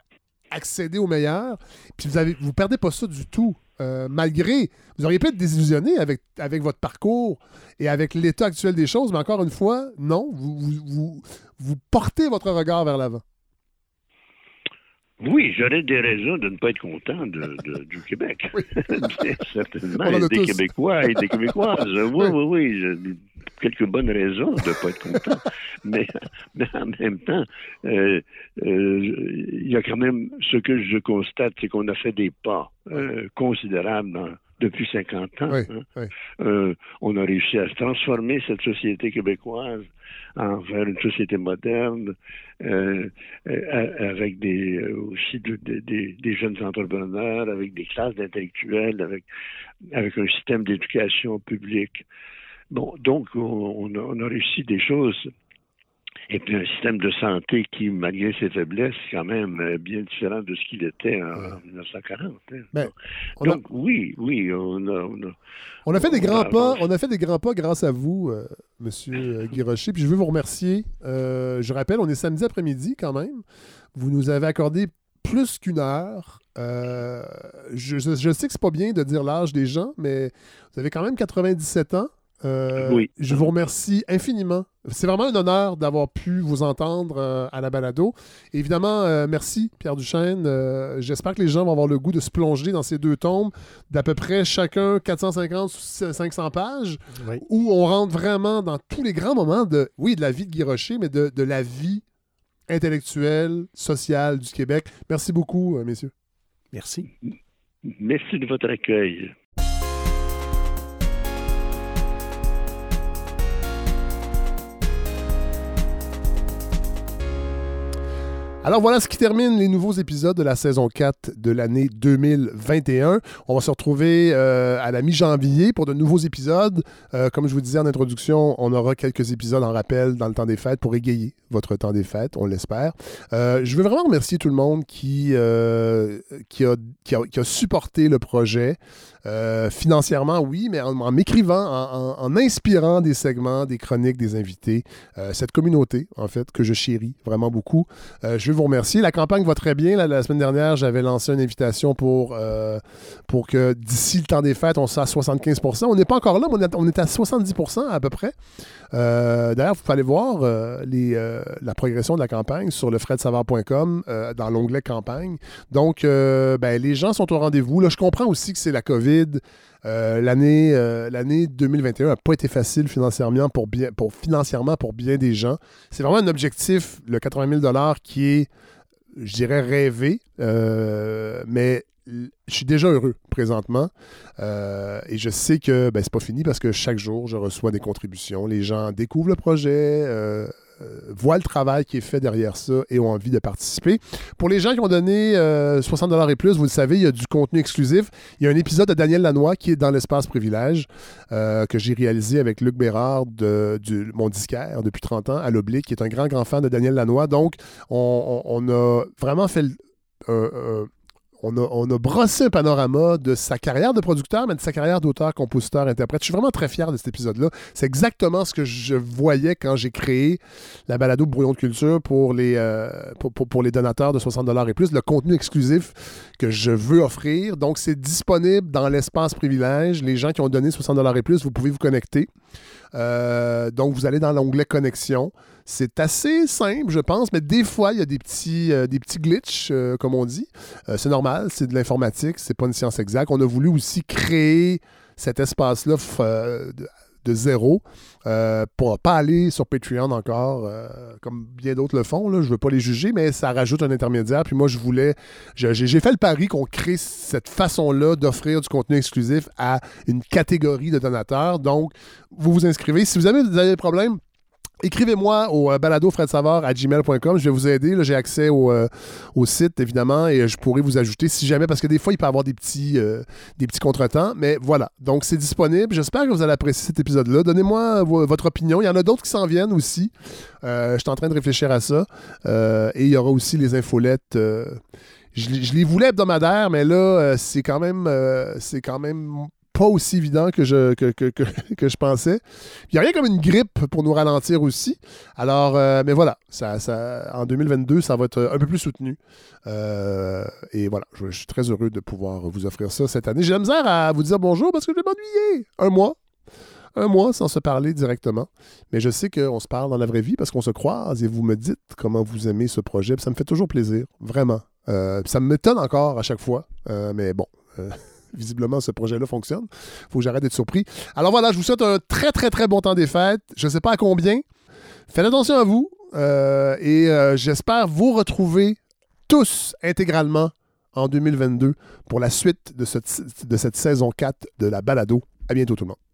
accéder au meilleur. Puis vous avez, vous perdez pas ça du tout. Euh, malgré, vous auriez pu être désillusionné avec, votre parcours et avec l'état actuel des choses, mais encore une fois, non, vous portez votre regard vers l'avant. Oui, j'aurais des raisons de ne pas être content de, du Québec. [LAUGHS] Oui. Certainement, des Québécois et des Québécoises. [LAUGHS] Oui, oui, oui. Quelques bonnes raisons de ne pas être content. mais, mais, en même temps, euh, euh, il y a quand même ce que je constate, c'est qu'on a fait des pas euh, considérables dans, depuis 50 ans. Hein. Euh, on a réussi à transformer cette société québécoise en vers une société moderne, euh, euh, avec des, aussi des jeunes entrepreneurs, avec des classes d'intellectuels, avec, avec un système d'éducation publique. Bon, donc on, on a réussi des choses et puis un système de santé qui, malgré ses faiblesses, est quand même euh, bien différent de ce qu'il était en, 1940. Hein. Ben, Donc oui, oui, on a, on a, fait des grands pas. On a fait des grands pas grâce à vous, euh, Monsieur euh, Guy Rocher. Puis je veux vous remercier. je rappelle, on est samedi après-midi quand même. Vous nous avez accordé plus qu'une heure. je, je, sais que c'est pas bien de dire l'âge des gens, mais vous avez quand même 97 ans. Euh, oui. Je vous remercie infiniment. C'est vraiment un honneur d'avoir pu vous entendre euh, à la balado. évidemment, euh, merci Pierre Duchesne. J'espère que les gens vont avoir le goût de se plonger dans ces deux tomes d'à peu près chacun 450 ou 500 pages, où on rentre vraiment dans tous les grands moments de, oui, de la vie de Guy Rocher, mais de, de la vie intellectuelle, sociale du Québec. Merci beaucoup, messieurs. Merci. Merci de votre accueil. Alors voilà ce qui termine les nouveaux épisodes de la saison 4 de l'année 2021. On va se retrouver euh, à la mi-janvier pour de nouveaux épisodes. Euh, comme je vous disais en introduction, on aura quelques épisodes en rappel dans le temps des fêtes pour égayer votre temps des fêtes, on l'espère. Euh, je veux vraiment remercier tout le monde qui, qui, a, qui, a, supporté le projet. Financièrement, oui, mais en, m'écrivant, en, inspirant des segments, des chroniques, des invités. cette communauté, en fait, que je chéris vraiment beaucoup. je vous remercier. La campagne va très bien. La, semaine dernière, j'avais lancé une invitation pour, euh, pour que d'ici le temps des fêtes, on soit à 75% On n'est pas encore là, mais on est, à 70% à peu près. Euh, d'ailleurs, vous pouvez aller voir euh, la progression de la campagne sur le fredsavard.com dans l'onglet campagne. Donc, ben, les gens sont au rendez-vous. Là, je comprends aussi que c'est la COVID. L'année, l'année 2021 n'a pas été facile financièrement pour, bien, pour, financièrement pour bien des gens. C'est vraiment un objectif, le 80 000 qui est je dirais, rêver, euh, mais je suis déjà heureux présentement. Euh, et je sais que ben, c'est pas fini parce que chaque jour, je reçois des contributions. Les gens découvrent le projet, euh, euh, voient le travail qui est fait derrière ça et ont envie de participer. Pour les gens qui ont donné 60 et plus, vous le savez, il y a du contenu exclusif. Il y a un épisode de Daniel Lanois qui est dans l'espace privilège que j'ai réalisé avec Luc Bérard de, mon disquaire depuis 30 ans à l'Oblique, qui est un grand, grand fan de Daniel Lanois. Donc, on, a vraiment fait on, a, brossé un panorama de sa carrière de producteur, mais de sa carrière d'auteur, compositeur, interprète. Je suis vraiment très fier de cet épisode-là. C'est exactement ce que je voyais quand j'ai créé la balado Brouillon de culture pour les, euh, pour, pour, les donateurs de 60 et plus, le contenu exclusif que je veux offrir. Donc, c'est disponible dans l'espace privilège. Les gens qui ont donné 60 et plus, vous pouvez vous connecter. Euh, donc, vous allez dans l'onglet Connexion. C'est assez simple, je pense, mais des fois, il y a des petits, euh, glitches, euh, comme on dit. c'est normal, c'est de l'informatique, c'est pas une science exacte. On a voulu aussi créer cet espace-là de zéro euh, pour pas aller sur Patreon encore, comme bien d'autres le font. Là. Je veux pas les juger, mais ça rajoute un intermédiaire. Puis moi, je voulais. J'ai fait le pari qu'on crée cette façon-là d'offrir du contenu exclusif à une catégorie de donateurs. Donc, vous vous inscrivez. Si vous avez, des problèmes, Écrivez-moi au euh, à gmail.com. Je vais vous aider. J'ai accès euh, au, site, évidemment, et je pourrai vous ajouter si jamais, parce que des fois, il peut y avoir des petits, euh, petits contretemps. Mais voilà. Donc, c'est disponible. J'espère que vous allez apprécier cet épisode-là. Donnez-moi votre opinion. Il y en a d'autres qui s'en viennent aussi. je suis en train de réfléchir à ça. et il y aura aussi les infolettes. Je, les voulais hebdomadaires, mais là, c'est quand même, c'est quand même pas aussi évident que je, que, [LAUGHS] je pensais. Il n'y a rien comme une grippe pour nous ralentir aussi. Alors, euh, mais voilà, ça, ça, en 2022, ça va être un peu plus soutenu. Euh, et voilà, je, suis très heureux de pouvoir vous offrir ça cette année. J'ai la misère à vous dire bonjour parce que je vais m'ennuyer. Un mois. Un mois sans se parler directement. Mais je sais qu'on se parle dans la vraie vie parce qu'on se croise et vous me dites comment vous aimez ce projet. ça me fait toujours plaisir, vraiment. Euh, ça m'étonne encore à chaque fois. mais bon [LAUGHS] visiblement, ce projet-là fonctionne. faut que j'arrête d'être surpris. Alors voilà, je vous souhaite un très, très, très bon temps des fêtes. Je ne sais pas à combien. Faites attention à vous. Euh, et euh, j'espère vous retrouver tous intégralement en 2022 pour la suite de, de cette saison 4 de la balado. À bientôt tout le monde.